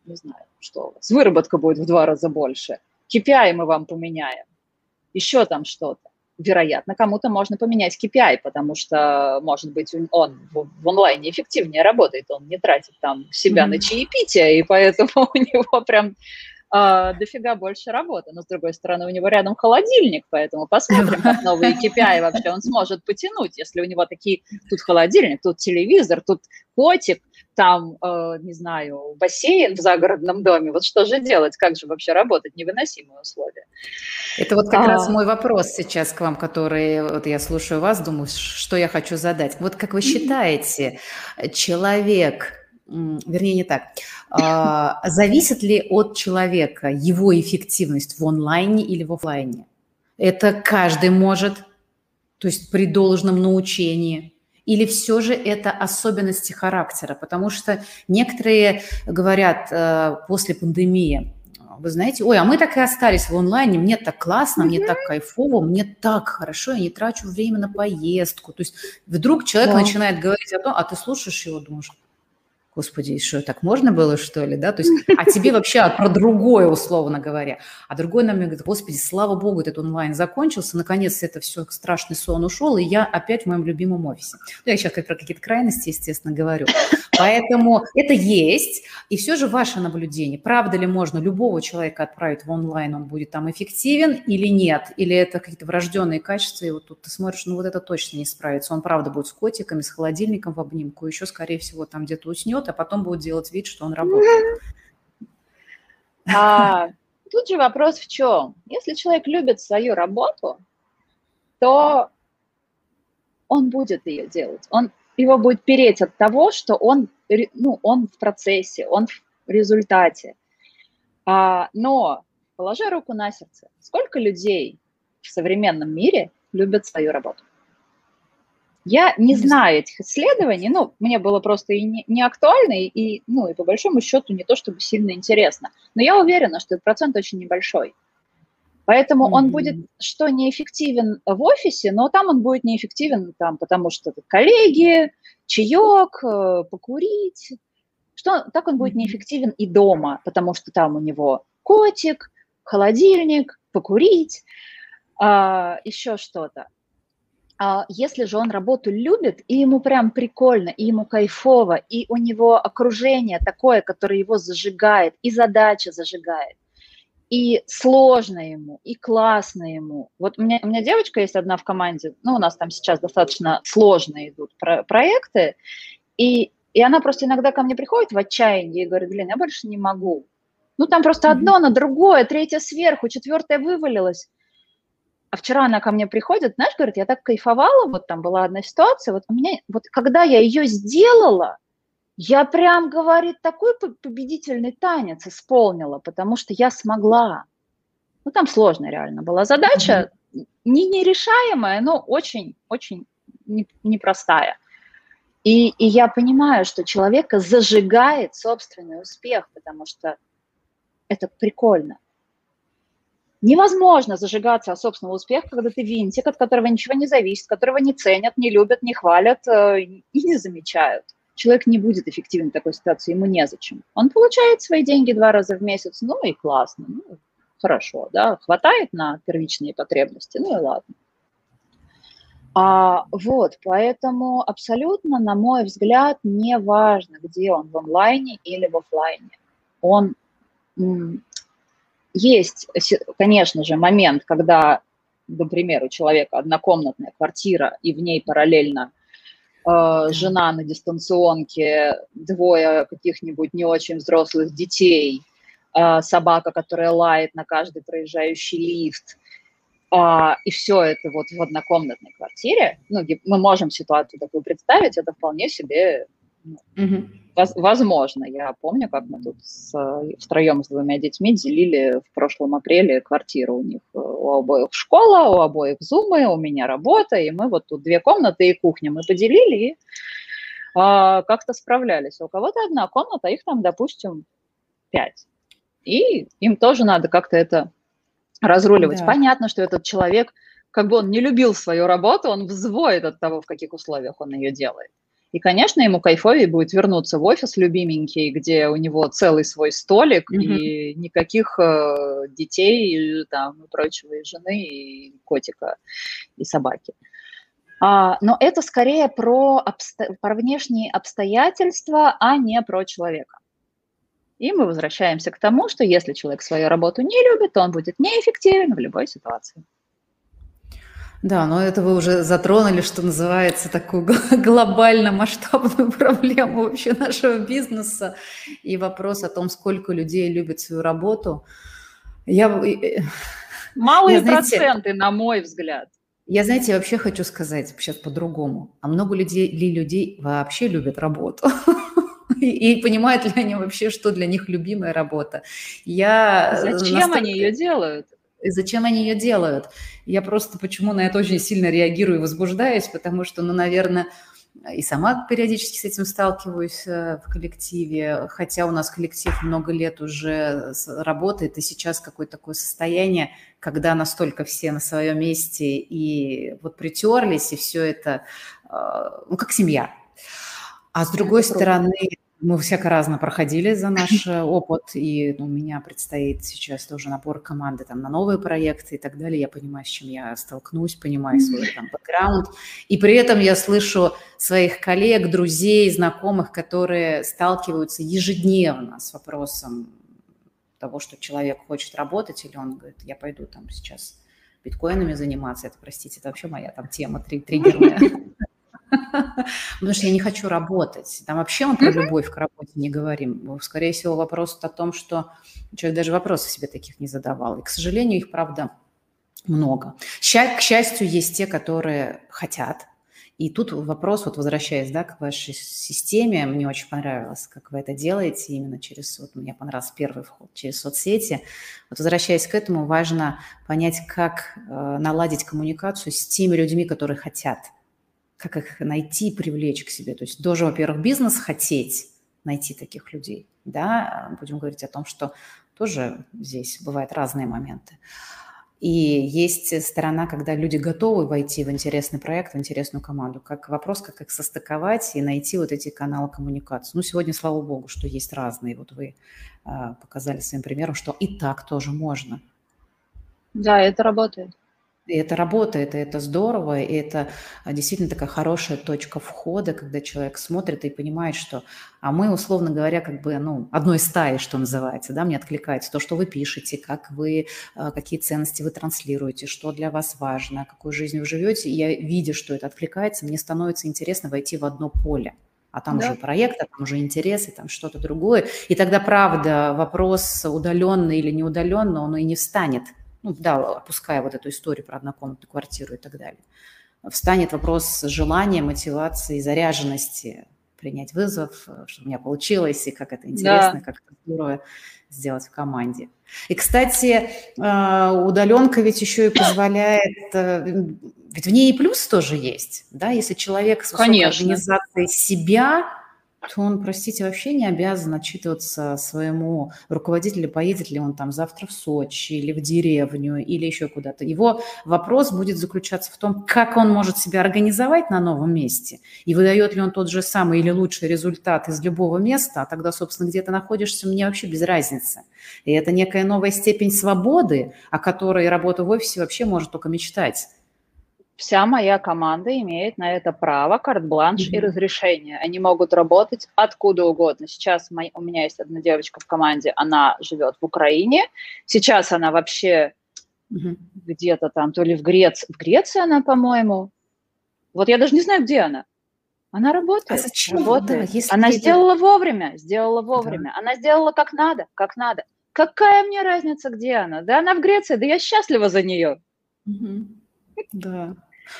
не знаю, что у вас, выработка будет в два раза больше, KPI мы вам поменяем, еще там что-то. Вероятно, кому-то можно поменять KPI, потому что, может быть, он в онлайне эффективнее работает, он не тратит там себя mm-hmm. на чаепитие, и поэтому у него прям э, дофига больше работы. Но, с другой стороны, у него рядом холодильник, поэтому посмотрим, как новые KPI вообще он сможет потянуть, если у него такие, тут холодильник, тут телевизор, тут котик, там, э, не знаю, бассейн в загородном доме. Вот что же делать? Как же вообще работать? Невыносимые условия. Это вот как а... раз мой вопрос сейчас к вам, который вот я слушаю вас, думаю, что я хочу задать. Вот как вы считаете, человек вернее не так, а, зависит ли от человека его эффективность в онлайне или в офлайне? Это каждый может, то есть при должном научении, или все же это особенности характера? Потому что некоторые говорят э, после пандемии, вы знаете, ой, а мы так и остались в онлайне, мне так классно, мне так кайфово, мне так хорошо, я не трачу время на поездку. То есть вдруг человек да. начинает говорить о том, а ты слушаешь его, думаешь, господи, что, так можно было, что ли, да, то есть, а тебе вообще про другое, условно говоря, а другой нам говорит, господи, слава богу, этот онлайн закончился, наконец это все, страшный сон ушел, и я опять в моем любимом офисе. Ну, я сейчас как про какие-то крайности, естественно, говорю. Поэтому это есть, и все же ваше наблюдение, правда ли можно любого человека отправить в онлайн, он будет там эффективен или нет, или это какие-то врожденные качества, и вот тут ты смотришь, ну вот это точно не справится, он правда будет с котиками, с холодильником в обнимку, еще, скорее всего, там где-то уснет, а потом будет делать вид, что он работает. А, тут же вопрос в чем? Если человек любит свою работу, то он будет ее делать. Он, его будет переть от того, что он, ну, он в процессе, он в результате. А, но положи руку на сердце. Сколько людей в современном мире любят свою работу? Я не знаю этих исследований, ну, мне было просто и не, не актуально, и, ну, и по большому счету не то чтобы сильно интересно. Но я уверена, что этот процент очень небольшой. Поэтому mm-hmm. он будет, что неэффективен в офисе, но там он будет неэффективен, там, потому что коллеги, чаек, э, покурить. Что, так он будет неэффективен и дома, потому что там у него котик, холодильник, покурить, а, еще что-то. А если же он работу любит, и ему прям прикольно, и ему кайфово, и у него окружение такое, которое его зажигает, и задача зажигает, и сложно ему, и классно ему. Вот у меня, у меня девочка есть одна в команде, ну, у нас там сейчас достаточно сложно идут про проекты, и, и она просто иногда ко мне приходит в отчаянии и говорит, блин, я больше не могу. Ну, там просто одно на другое, третье сверху, четвертое вывалилось. А вчера она ко мне приходит, знаешь, говорит, я так кайфовала, вот там была одна ситуация, вот у меня, вот когда я ее сделала, я прям, говорит, такой победительный танец исполнила, потому что я смогла. Ну, там сложная реально была задача, mm-hmm. не нерешаемая, но очень-очень непростая. И, и я понимаю, что человека зажигает собственный успех, потому что это прикольно. Невозможно зажигаться от собственного успеха, когда ты винтик, от которого ничего не зависит, которого не ценят, не любят, не хвалят э, и не замечают. Человек не будет эффективен в такой ситуации, ему незачем. Он получает свои деньги два раза в месяц, ну и классно, ну, хорошо, да, хватает на первичные потребности, ну и ладно. А, вот, поэтому абсолютно, на мой взгляд, не важно, где он в онлайне или в офлайне. Он есть, конечно же, момент, когда, например, у человека однокомнатная квартира, и в ней параллельно э, жена на дистанционке, двое каких-нибудь не очень взрослых детей, э, собака, которая лает на каждый проезжающий лифт, а, и все это вот в однокомнатной квартире, ну, мы можем ситуацию такую представить, это вполне себе угу. воз, возможно. Я помню, как мы тут с, втроем с двумя детьми делили в прошлом апреле квартиру. У них э, у обоих школа, у обоих зумы, у меня работа, и мы вот тут две комнаты и кухня мы поделили и а, как-то справлялись. А у кого-то одна комната, их там, допустим, пять. И им тоже надо как-то это разруливать. Да. Понятно, что этот человек, как бы он не любил свою работу, он взвоет от того, в каких условиях он ее делает. И, конечно, ему кайфовее будет вернуться в офис любименький, где у него целый свой столик mm-hmm. и никаких э, детей и, там, и прочего, и жены, и котика, и собаки. А, но это скорее про, обсто... про внешние обстоятельства, а не про человека. И мы возвращаемся к тому, что если человек свою работу не любит, то он будет неэффективен в любой ситуации. Да, но это вы уже затронули, что называется, такую глобально масштабную проблему вообще нашего бизнеса и вопрос о том, сколько людей любят свою работу. Я, э, Малые я, знаете, проценты, на мой взгляд. Я, знаете, вообще хочу сказать сейчас по-другому. А много людей ли людей вообще любят работу? и, и понимают ли они вообще, что для них любимая работа. Я Зачем настолько... они ее делают? И зачем они ее делают? Я просто почему на это очень сильно реагирую и возбуждаюсь, потому что, ну, наверное, и сама периодически с этим сталкиваюсь э, в коллективе, хотя у нас коллектив много лет уже работает, и сейчас какое-то такое состояние, когда настолько все на своем месте и вот притерлись, и все это, э, ну, как семья. А с другой это стороны, мы всяко разно проходили за наш э, опыт, и ну, у меня предстоит сейчас тоже набор команды там, на новые проекты и так далее. Я понимаю, с чем я столкнусь, понимаю свой там бэкграунд. И при этом я слышу своих коллег, друзей, знакомых, которые сталкиваются ежедневно с вопросом того, что человек хочет работать, или он говорит, я пойду там сейчас биткоинами заниматься, это, простите, это вообще моя там тема триггерная. Потому что я не хочу работать. Там вообще мы про любовь к работе не говорим. Скорее всего, вопрос о том, что человек даже вопросы себе таких не задавал. И, к сожалению, их, правда, много. К счастью, есть те, которые хотят. И тут вопрос, вот возвращаясь да, к вашей системе, мне очень понравилось, как вы это делаете именно через, вот мне понравился первый вход, через соцсети. Вот возвращаясь к этому, важно понять, как э, наладить коммуникацию с теми людьми, которые хотят – как их найти, привлечь к себе. То есть тоже, во-первых, бизнес хотеть найти таких людей, да, будем говорить о том, что тоже здесь бывают разные моменты. И есть сторона, когда люди готовы войти в интересный проект, в интересную команду. Как вопрос, как их состыковать и найти вот эти каналы коммуникации. Ну, сегодня, слава богу, что есть разные. Вот вы э, показали своим примером, что и так тоже можно. Да, это работает. И это работает, и это здорово, и это а, действительно такая хорошая точка входа, когда человек смотрит и понимает, что, а мы, условно говоря, как бы, ну, одной стаи, что называется, да, мне откликается то, что вы пишете, как вы, а, какие ценности вы транслируете, что для вас важно, какую жизнь вы живете, и я, видя, что это откликается, мне становится интересно войти в одно поле а там да. уже проект, а там уже интересы, там что-то другое. И тогда, правда, вопрос удаленный или неудаленный, он и не встанет ну, да, опуская вот эту историю про однокомнатную квартиру и так далее, встанет вопрос желания, мотивации, заряженности принять вызов, что у меня получилось, и как это интересно, да. как это здорово сделать в команде. И, кстати, э, удаленка ведь еще и позволяет, э, ведь в ней и плюс тоже есть, да, если человек с Конечно. организацией себя то он, простите, вообще не обязан отчитываться своему руководителю, поедет ли он там завтра в Сочи или в деревню или еще куда-то. Его вопрос будет заключаться в том, как он может себя организовать на новом месте и выдает ли он тот же самый или лучший результат из любого места, а тогда, собственно, где ты находишься, мне вообще без разницы. И это некая новая степень свободы, о которой работа в офисе вообще может только мечтать вся моя команда имеет на это право, карт-бланш mm-hmm. и разрешение. Они могут работать откуда угодно. Сейчас мои, у меня есть одна девочка в команде, она живет в Украине. Сейчас она вообще mm-hmm. где-то там, то ли в Греции. В Греции она, по-моему. Вот я даже не знаю, где она. Она работает. А зачем? Работает. Да, она это... сделала вовремя, сделала вовремя. Да. Она сделала как надо, как надо. Какая мне разница, где она? Да она в Греции, да я счастлива за нее. Угу. Да.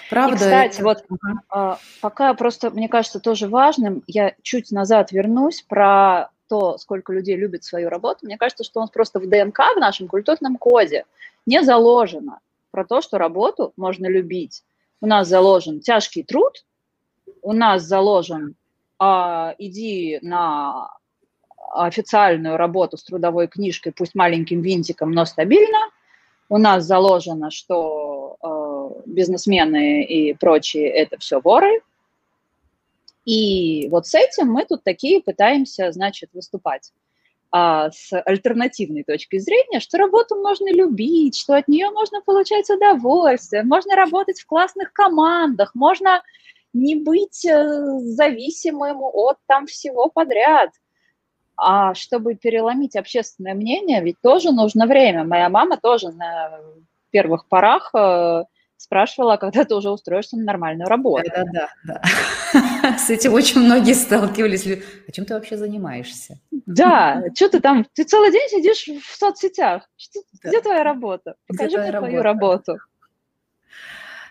Правда. И, кстати, это... вот uh пока просто, мне кажется, тоже важным, я чуть назад вернусь про то, сколько людей любит свою работу. Мне кажется, что он просто в ДНК, в нашем культурном коде не заложено про то, что работу можно любить. У нас заложен тяжкий труд, у нас заложен а, иди на официальную работу с трудовой книжкой, пусть маленьким винтиком, но стабильно. У нас заложено, что бизнесмены и прочие – это все воры. И вот с этим мы тут такие пытаемся, значит, выступать а, с альтернативной точки зрения, что работу можно любить, что от нее можно получать удовольствие, можно работать в классных командах, можно не быть э, зависимым от там всего подряд. А чтобы переломить общественное мнение, ведь тоже нужно время. Моя мама тоже на первых порах э, спрашивала, а когда ты уже устроишься на нормальную работу. Да, да, да. С этим очень многие сталкивались. А чем ты вообще занимаешься? Да, что ты там, ты целый день сидишь в соцсетях. Где твоя работа? Покажи мне твою работу.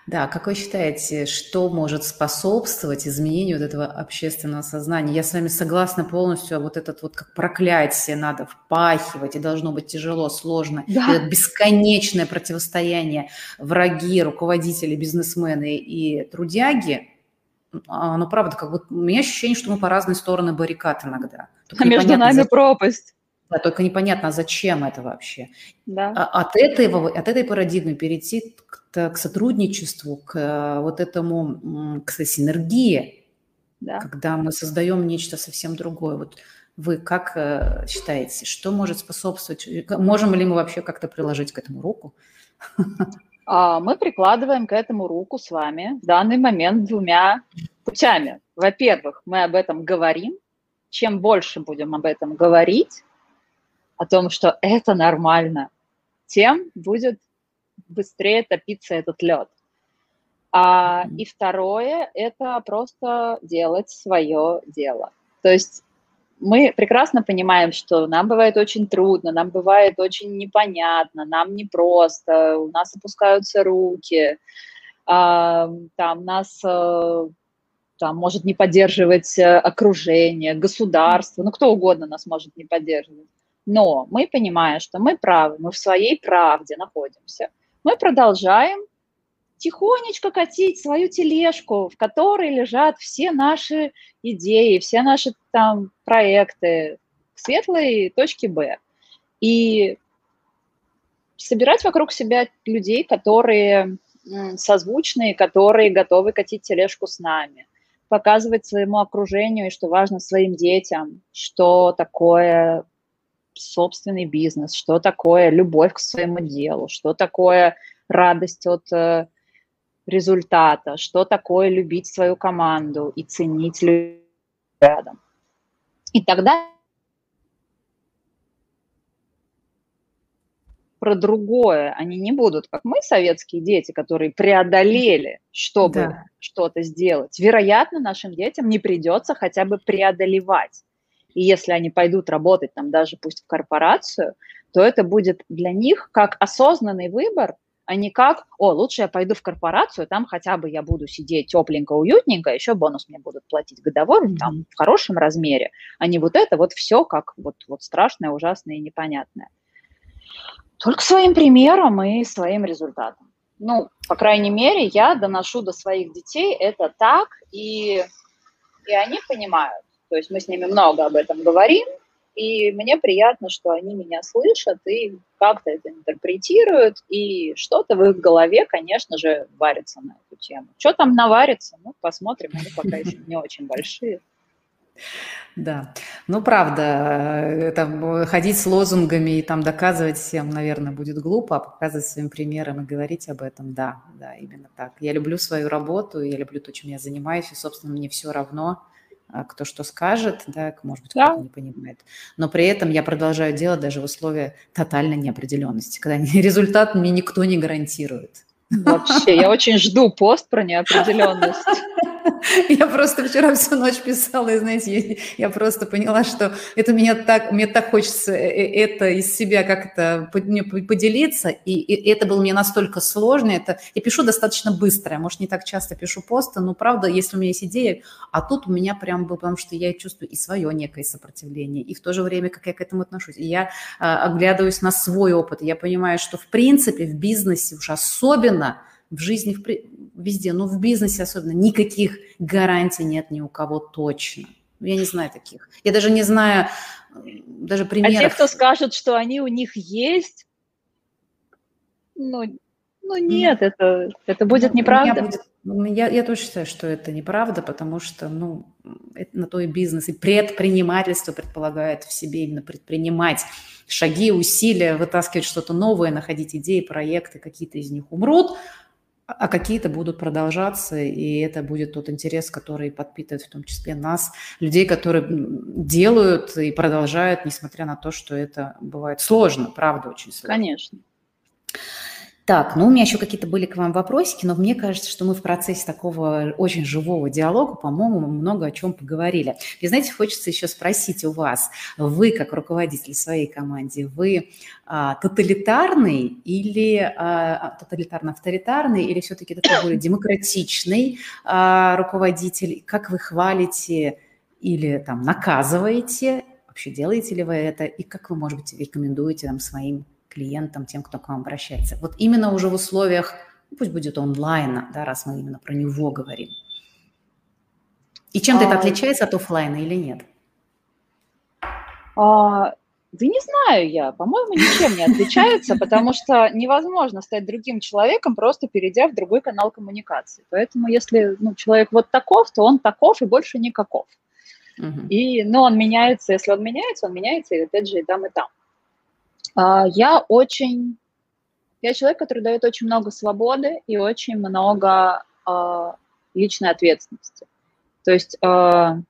Да, как вы считаете, что может способствовать изменению вот этого общественного сознания? Я с вами согласна полностью, а вот этот вот как проклятие надо впахивать, и должно быть тяжело, сложно. Да. Это бесконечное противостояние враги, руководители, бизнесмены и трудяги, оно правда, как будто у меня ощущение, что мы по разные стороны баррикад иногда. Только а между нами зачем. пропасть. Да, только непонятно, зачем это вообще. Да. А от, этого, от этой парадигмы перейти к, к сотрудничеству, к э, вот этому, к синергии, да. когда мы создаем нечто совсем другое. Вот вы как э, считаете, что может способствовать? Можем ли мы вообще как-то приложить к этому руку? А, мы прикладываем к этому руку с вами в данный момент двумя путями. Во-первых, мы об этом говорим. Чем больше будем об этом говорить, о том, что это нормально, тем будет быстрее топиться этот лед. А, и второе – это просто делать свое дело. То есть мы прекрасно понимаем, что нам бывает очень трудно, нам бывает очень непонятно, нам непросто, у нас опускаются руки, а, там нас э, там может не поддерживать э, окружение, государство, ну кто угодно нас может не поддерживать. Но мы понимаем, что мы правы, мы в своей правде находимся. Мы продолжаем тихонечко катить свою тележку, в которой лежат все наши идеи, все наши там проекты к светлой точке Б. И собирать вокруг себя людей, которые созвучные, которые готовы катить тележку с нами, показывать своему окружению и, что важно, своим детям, что такое собственный бизнес, что такое любовь к своему делу, что такое радость от э, результата, что такое любить свою команду и ценить людей рядом. И тогда про другое. Они не будут, как мы, советские дети, которые преодолели, чтобы да. что-то сделать. Вероятно, нашим детям не придется хотя бы преодолевать. И если они пойдут работать там даже пусть в корпорацию, то это будет для них как осознанный выбор, а не как, о, лучше я пойду в корпорацию, там хотя бы я буду сидеть тепленько, уютненько, еще бонус мне будут платить годовой, mm-hmm. там, в хорошем размере, а не вот это вот все как вот, вот страшное, ужасное и непонятное. Только своим примером и своим результатом. ну, по крайней мере, я доношу до своих детей это так, и, и они понимают. То есть мы с ними много об этом говорим, и мне приятно, что они меня слышат и как-то это интерпретируют, и что-то в их голове, конечно же, варится на эту тему. Что там наварится, ну, посмотрим, они пока еще не очень большие. Да, ну правда, э, там, э, ходить с лозунгами и там доказывать всем, наверное, будет глупо, а показывать своим примером и говорить об этом, да, да, именно так. Я люблю свою работу, я люблю то, чем я занимаюсь, и, собственно, мне все равно, кто что скажет, да, может быть, кто-то да. не понимает. Но при этом я продолжаю делать даже в условиях тотальной неопределенности, когда результат мне никто не гарантирует. Вообще, я очень жду пост про неопределенность. Я просто вчера всю ночь писала, и, знаете, я просто поняла, что это меня так, мне так хочется э, э, это из себя как-то поделиться, и, и это было мне настолько сложно, это я пишу достаточно быстро, я, может, не так часто пишу посты, но правда, если у меня есть идея, а тут у меня прям было, потому что я чувствую и свое некое сопротивление, и в то же время, как я к этому отношусь, и я а, оглядываюсь на свой опыт, я понимаю, что в принципе в бизнесе уж особенно в жизни в, везде, но в бизнесе особенно никаких гарантий нет ни у кого точно. Я не знаю таких. Я даже не знаю даже примеров. А те, кто скажет, что они у них есть, ну, ну нет, нет. это, это будет ну, неправда. Будет, я, я тоже считаю, что это неправда, потому что, ну, это на то и бизнес, и предпринимательство предполагает в себе именно предпринимать шаги, усилия, вытаскивать что-то новое, находить идеи, проекты, какие-то из них умрут, а какие-то будут продолжаться, и это будет тот интерес, который подпитывает в том числе нас, людей, которые делают и продолжают, несмотря на то, что это бывает сложно, правда, очень сложно. Конечно. Так, ну у меня еще какие-то были к вам вопросики, но мне кажется, что мы в процессе такого очень живого диалога, по-моему, много о чем поговорили. И знаете, хочется еще спросить у вас, вы как руководитель своей команде, вы а, тоталитарный или а, тоталитарно-авторитарный или все-таки такой более демократичный а, руководитель? Как вы хвалите или там наказываете? Вообще делаете ли вы это? И как вы, может быть, рекомендуете там своим клиентам, тем, кто к вам обращается. Вот именно уже в условиях, ну, пусть будет онлайна, да, раз мы именно про него говорим. И чем-то а... это отличается от офлайна или нет? А... Да не знаю я, по-моему, ничем не отличается, потому что невозможно стать другим человеком, просто перейдя в другой канал коммуникации. Поэтому если ну, человек вот таков, то он таков и больше никаков. Uh-huh. И, ну, он меняется, если он меняется, он меняется, и опять же, и там, и там. А, я очень... Я человек, который дает очень много свободы и очень много э, личной ответственности. То есть э,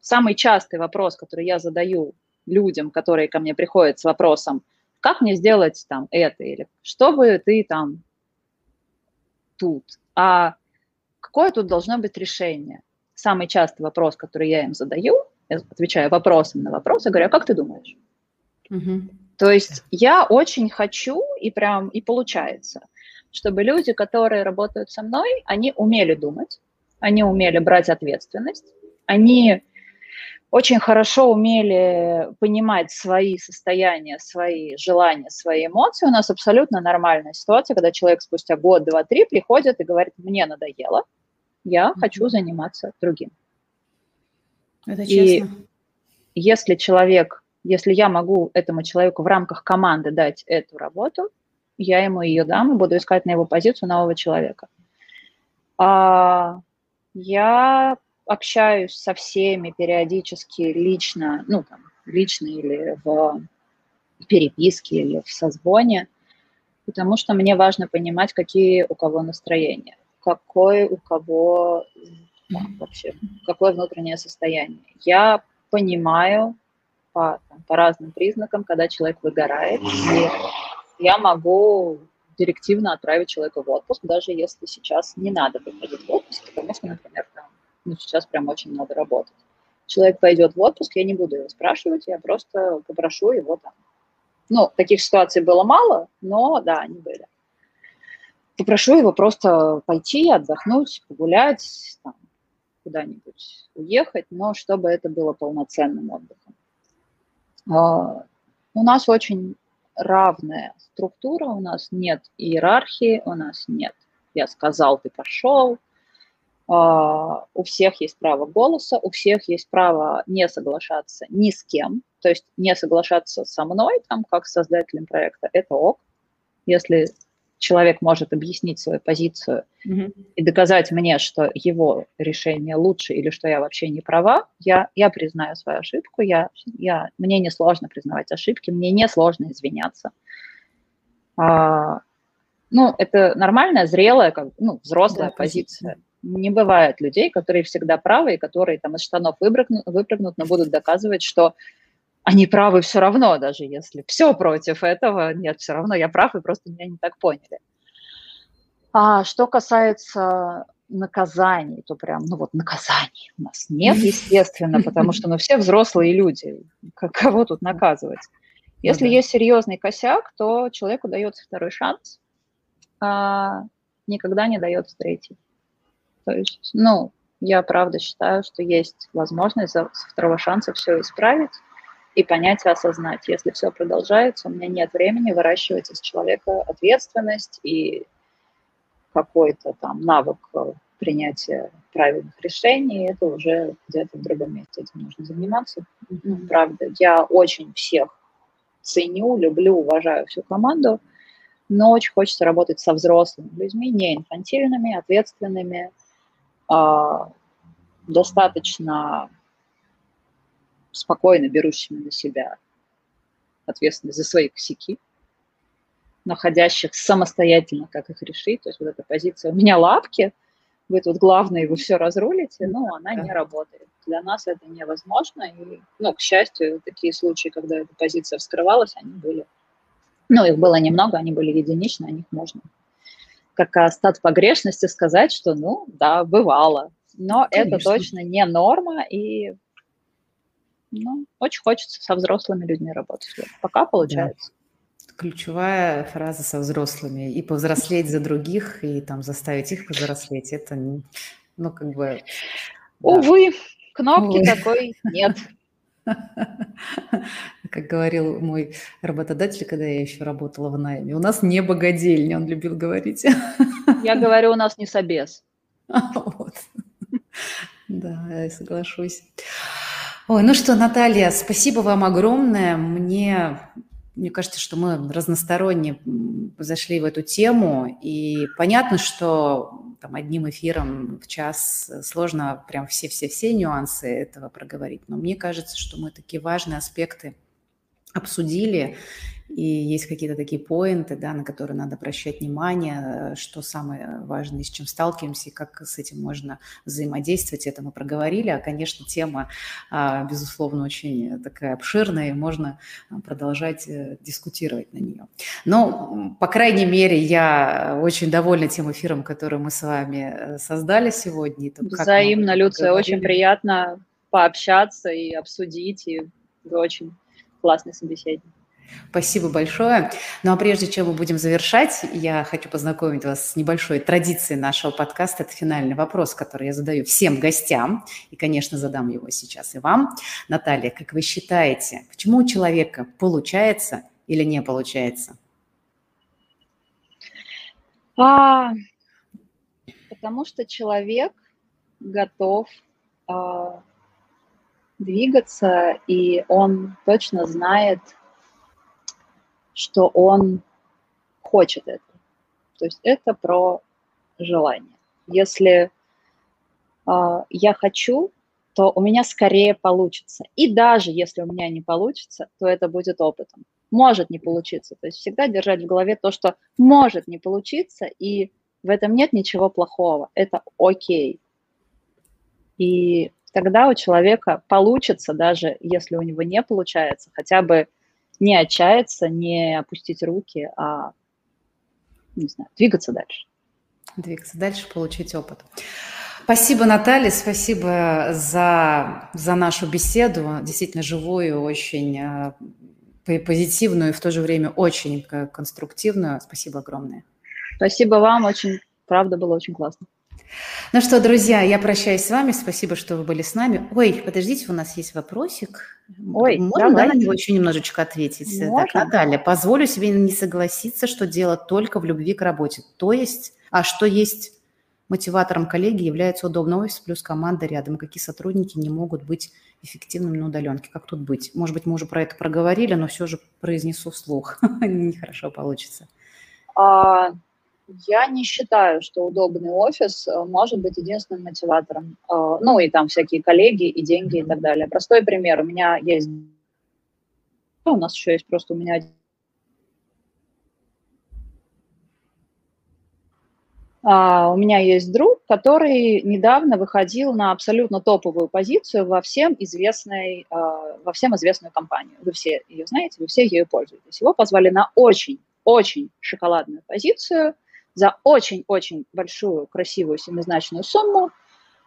самый частый вопрос, который я задаю людям, которые ко мне приходят с вопросом, как мне сделать там это, или что бы ты там тут, а какое тут должно быть решение? Самый частый вопрос, который я им задаю, я отвечаю вопросом на вопрос, я говорю, а как ты думаешь? Угу. То есть я очень хочу, и прям и получается, чтобы люди, которые работают со мной, они умели думать, они умели брать ответственность, они очень хорошо умели понимать свои состояния, свои желания, свои эмоции. У нас абсолютно нормальная ситуация, когда человек спустя год, два, три приходит и говорит, мне надоело, я mm-hmm. хочу заниматься другим. Это честно. И если человек если я могу этому человеку в рамках команды дать эту работу, я ему ее дам и буду искать на его позицию нового человека. А, я общаюсь со всеми периодически лично, ну, там, лично или в переписке, или в созвоне, потому что мне важно понимать, какие у кого настроения, какое у кого вообще, какое внутреннее состояние. Я понимаю, по, там, по разным признакам, когда человек выгорает. И я могу директивно отправить человека в отпуск, даже если сейчас не надо выходить в отпуск, потому что, например, там, ну, сейчас прям очень много работать. Человек пойдет в отпуск, я не буду его спрашивать, я просто попрошу его там. Ну, таких ситуаций было мало, но да, они были. Попрошу его просто пойти, отдохнуть, погулять, там, куда-нибудь уехать, но чтобы это было полноценным отдыхом. А, у нас очень равная структура, у нас нет иерархии, у нас нет «я сказал, ты пошел», а, у всех есть право голоса, у всех есть право не соглашаться ни с кем, то есть не соглашаться со мной, там, как создателем проекта, это ок. Если человек может объяснить свою позицию mm-hmm. и доказать мне, что его решение лучше или что я вообще не права, я, я признаю свою ошибку, я, я, мне не сложно признавать ошибки, мне не сложно извиняться. А, ну, это нормальная, зрелая, как, ну, взрослая да, позиция. Не бывает людей, которые всегда правы и которые там из штанов выпрыгнут, выпрыгнут, но будут доказывать, что они правы все равно, даже если все против этого, нет, все равно я прав, и просто меня не так поняли. А что касается наказаний, то прям, ну вот наказаний у нас нет, естественно, потому что ну все взрослые люди, кого тут наказывать? Ну Если есть серьезный косяк, то человеку дается второй шанс, а никогда не дается третий. То есть, ну, я правда считаю, что есть возможность со второго шанса все исправить и понять и осознать. Если все продолжается, у меня нет времени выращивать из человека ответственность и какой-то там навык э, принятия правильных решений, это уже где-то в другом месте этим нужно заниматься. Ну, правда, я очень всех ценю, люблю, уважаю всю команду, но очень хочется работать со взрослыми людьми, не инфантильными, ответственными, а, достаточно спокойно берущими на себя ответственность за свои косяки, находящих самостоятельно, как их решить. То есть вот эта позиция «у меня лапки», вы тут главное, вы все разрулите, но она не работает. Для нас это невозможно. И, ну, к счастью, такие случаи, когда эта позиция вскрывалась, они были, ну, их было немного, они были единичны, о них можно как остат погрешности сказать, что, ну, да, бывало. Но Конечно. это точно не норма, и ну, очень хочется со взрослыми людьми работать. Пока получается. Да. Ключевая фраза со взрослыми. И повзрослеть за других, и там заставить их повзрослеть. Это, ну, как бы... Увы, да. кнопки Увы. такой нет. Как говорил мой работодатель, когда я еще работала в найме, у нас не богадельня, он любил говорить. Я говорю, у нас не собес. Вот. Да, я соглашусь. Ой, ну что, Наталья, спасибо вам огромное. Мне, мне кажется, что мы разносторонне зашли в эту тему. И понятно, что там, одним эфиром в час сложно прям все-все-все нюансы этого проговорить. Но мне кажется, что мы такие важные аспекты обсудили, и есть какие-то такие поинты, да, на которые надо обращать внимание, э, что самое важное, с чем сталкиваемся, и как с этим можно взаимодействовать, это мы проговорили. А, конечно, тема, а, безусловно, очень такая обширная, и можно а, продолжать э, дискутировать на нее. Но, по крайней мере, я очень довольна тем эфиром, который мы с вами э, создали сегодня. Взаимно, Люция, очень приятно пообщаться и обсудить, и вы очень классный собеседник. Спасибо большое. Ну а прежде чем мы будем завершать, я хочу познакомить вас с небольшой традицией нашего подкаста. Это финальный вопрос, который я задаю всем гостям. И, конечно, задам его сейчас и вам. Наталья, как вы считаете, почему у человека получается или не получается? А, потому что человек готов а, двигаться, и он точно знает, что он хочет это. То есть это про желание. Если э, я хочу, то у меня скорее получится. И даже если у меня не получится, то это будет опытом. Может не получиться. То есть всегда держать в голове то, что может не получиться, и в этом нет ничего плохого. Это окей. И тогда у человека получится, даже если у него не получается, хотя бы не отчаяться, не опустить руки, а, не знаю, двигаться дальше. Двигаться дальше, получить опыт. Спасибо, Наталья, спасибо за, за нашу беседу, действительно живую, очень э, позитивную и в то же время очень конструктивную. Спасибо огромное. Спасибо вам, очень, правда, было очень классно. Ну что, друзья, я прощаюсь с вами. Спасибо, что вы были с нами. Ой, подождите, у нас есть вопросик. Ой, Можно да, на него еще немножечко ответить? Можно. Так, Наталья, позволю себе не согласиться, что дело только в любви к работе. То есть, а что есть мотиватором коллеги является удобный офис плюс команда рядом. Какие сотрудники не могут быть эффективными на удаленке? Как тут быть? Может быть, мы уже про это проговорили, но все же произнесу вслух. Нехорошо получится. Я не считаю, что удобный офис э, может быть единственным мотиватором. Э, ну и там всякие коллеги и деньги и так далее. Простой пример. У меня есть... У нас еще есть просто у меня Uh, у меня есть друг, который недавно выходил на абсолютно топовую позицию во всем известной, uh, во всем известную компанию. Вы все ее знаете, вы все ею пользуетесь. Его позвали на очень-очень шоколадную позицию за очень-очень большую, красивую, семизначную сумму,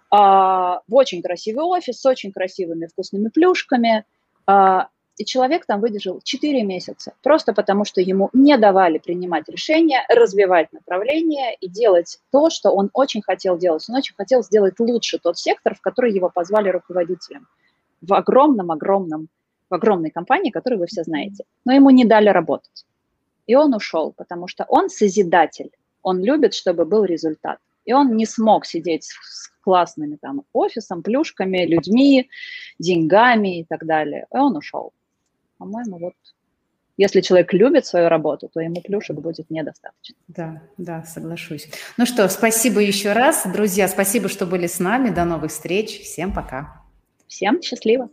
а, в очень красивый офис с очень красивыми вкусными плюшками. А, и человек там выдержал 4 месяца, просто потому что ему не давали принимать решения, развивать направление и делать то, что он очень хотел делать. Он очень хотел сделать лучше тот сектор, в который его позвали руководителем. В огромном-огромном, в огромной компании, которую вы все знаете. Но ему не дали работать. И он ушел, потому что он созидатель. Он любит, чтобы был результат. И он не смог сидеть с классными там офисом, плюшками, людьми, деньгами и так далее. И он ушел. По-моему, вот если человек любит свою работу, то ему плюшек будет недостаточно. Да, да, соглашусь. Ну что, спасибо еще раз. Друзья, спасибо, что были с нами. До новых встреч. Всем пока. Всем счастливо.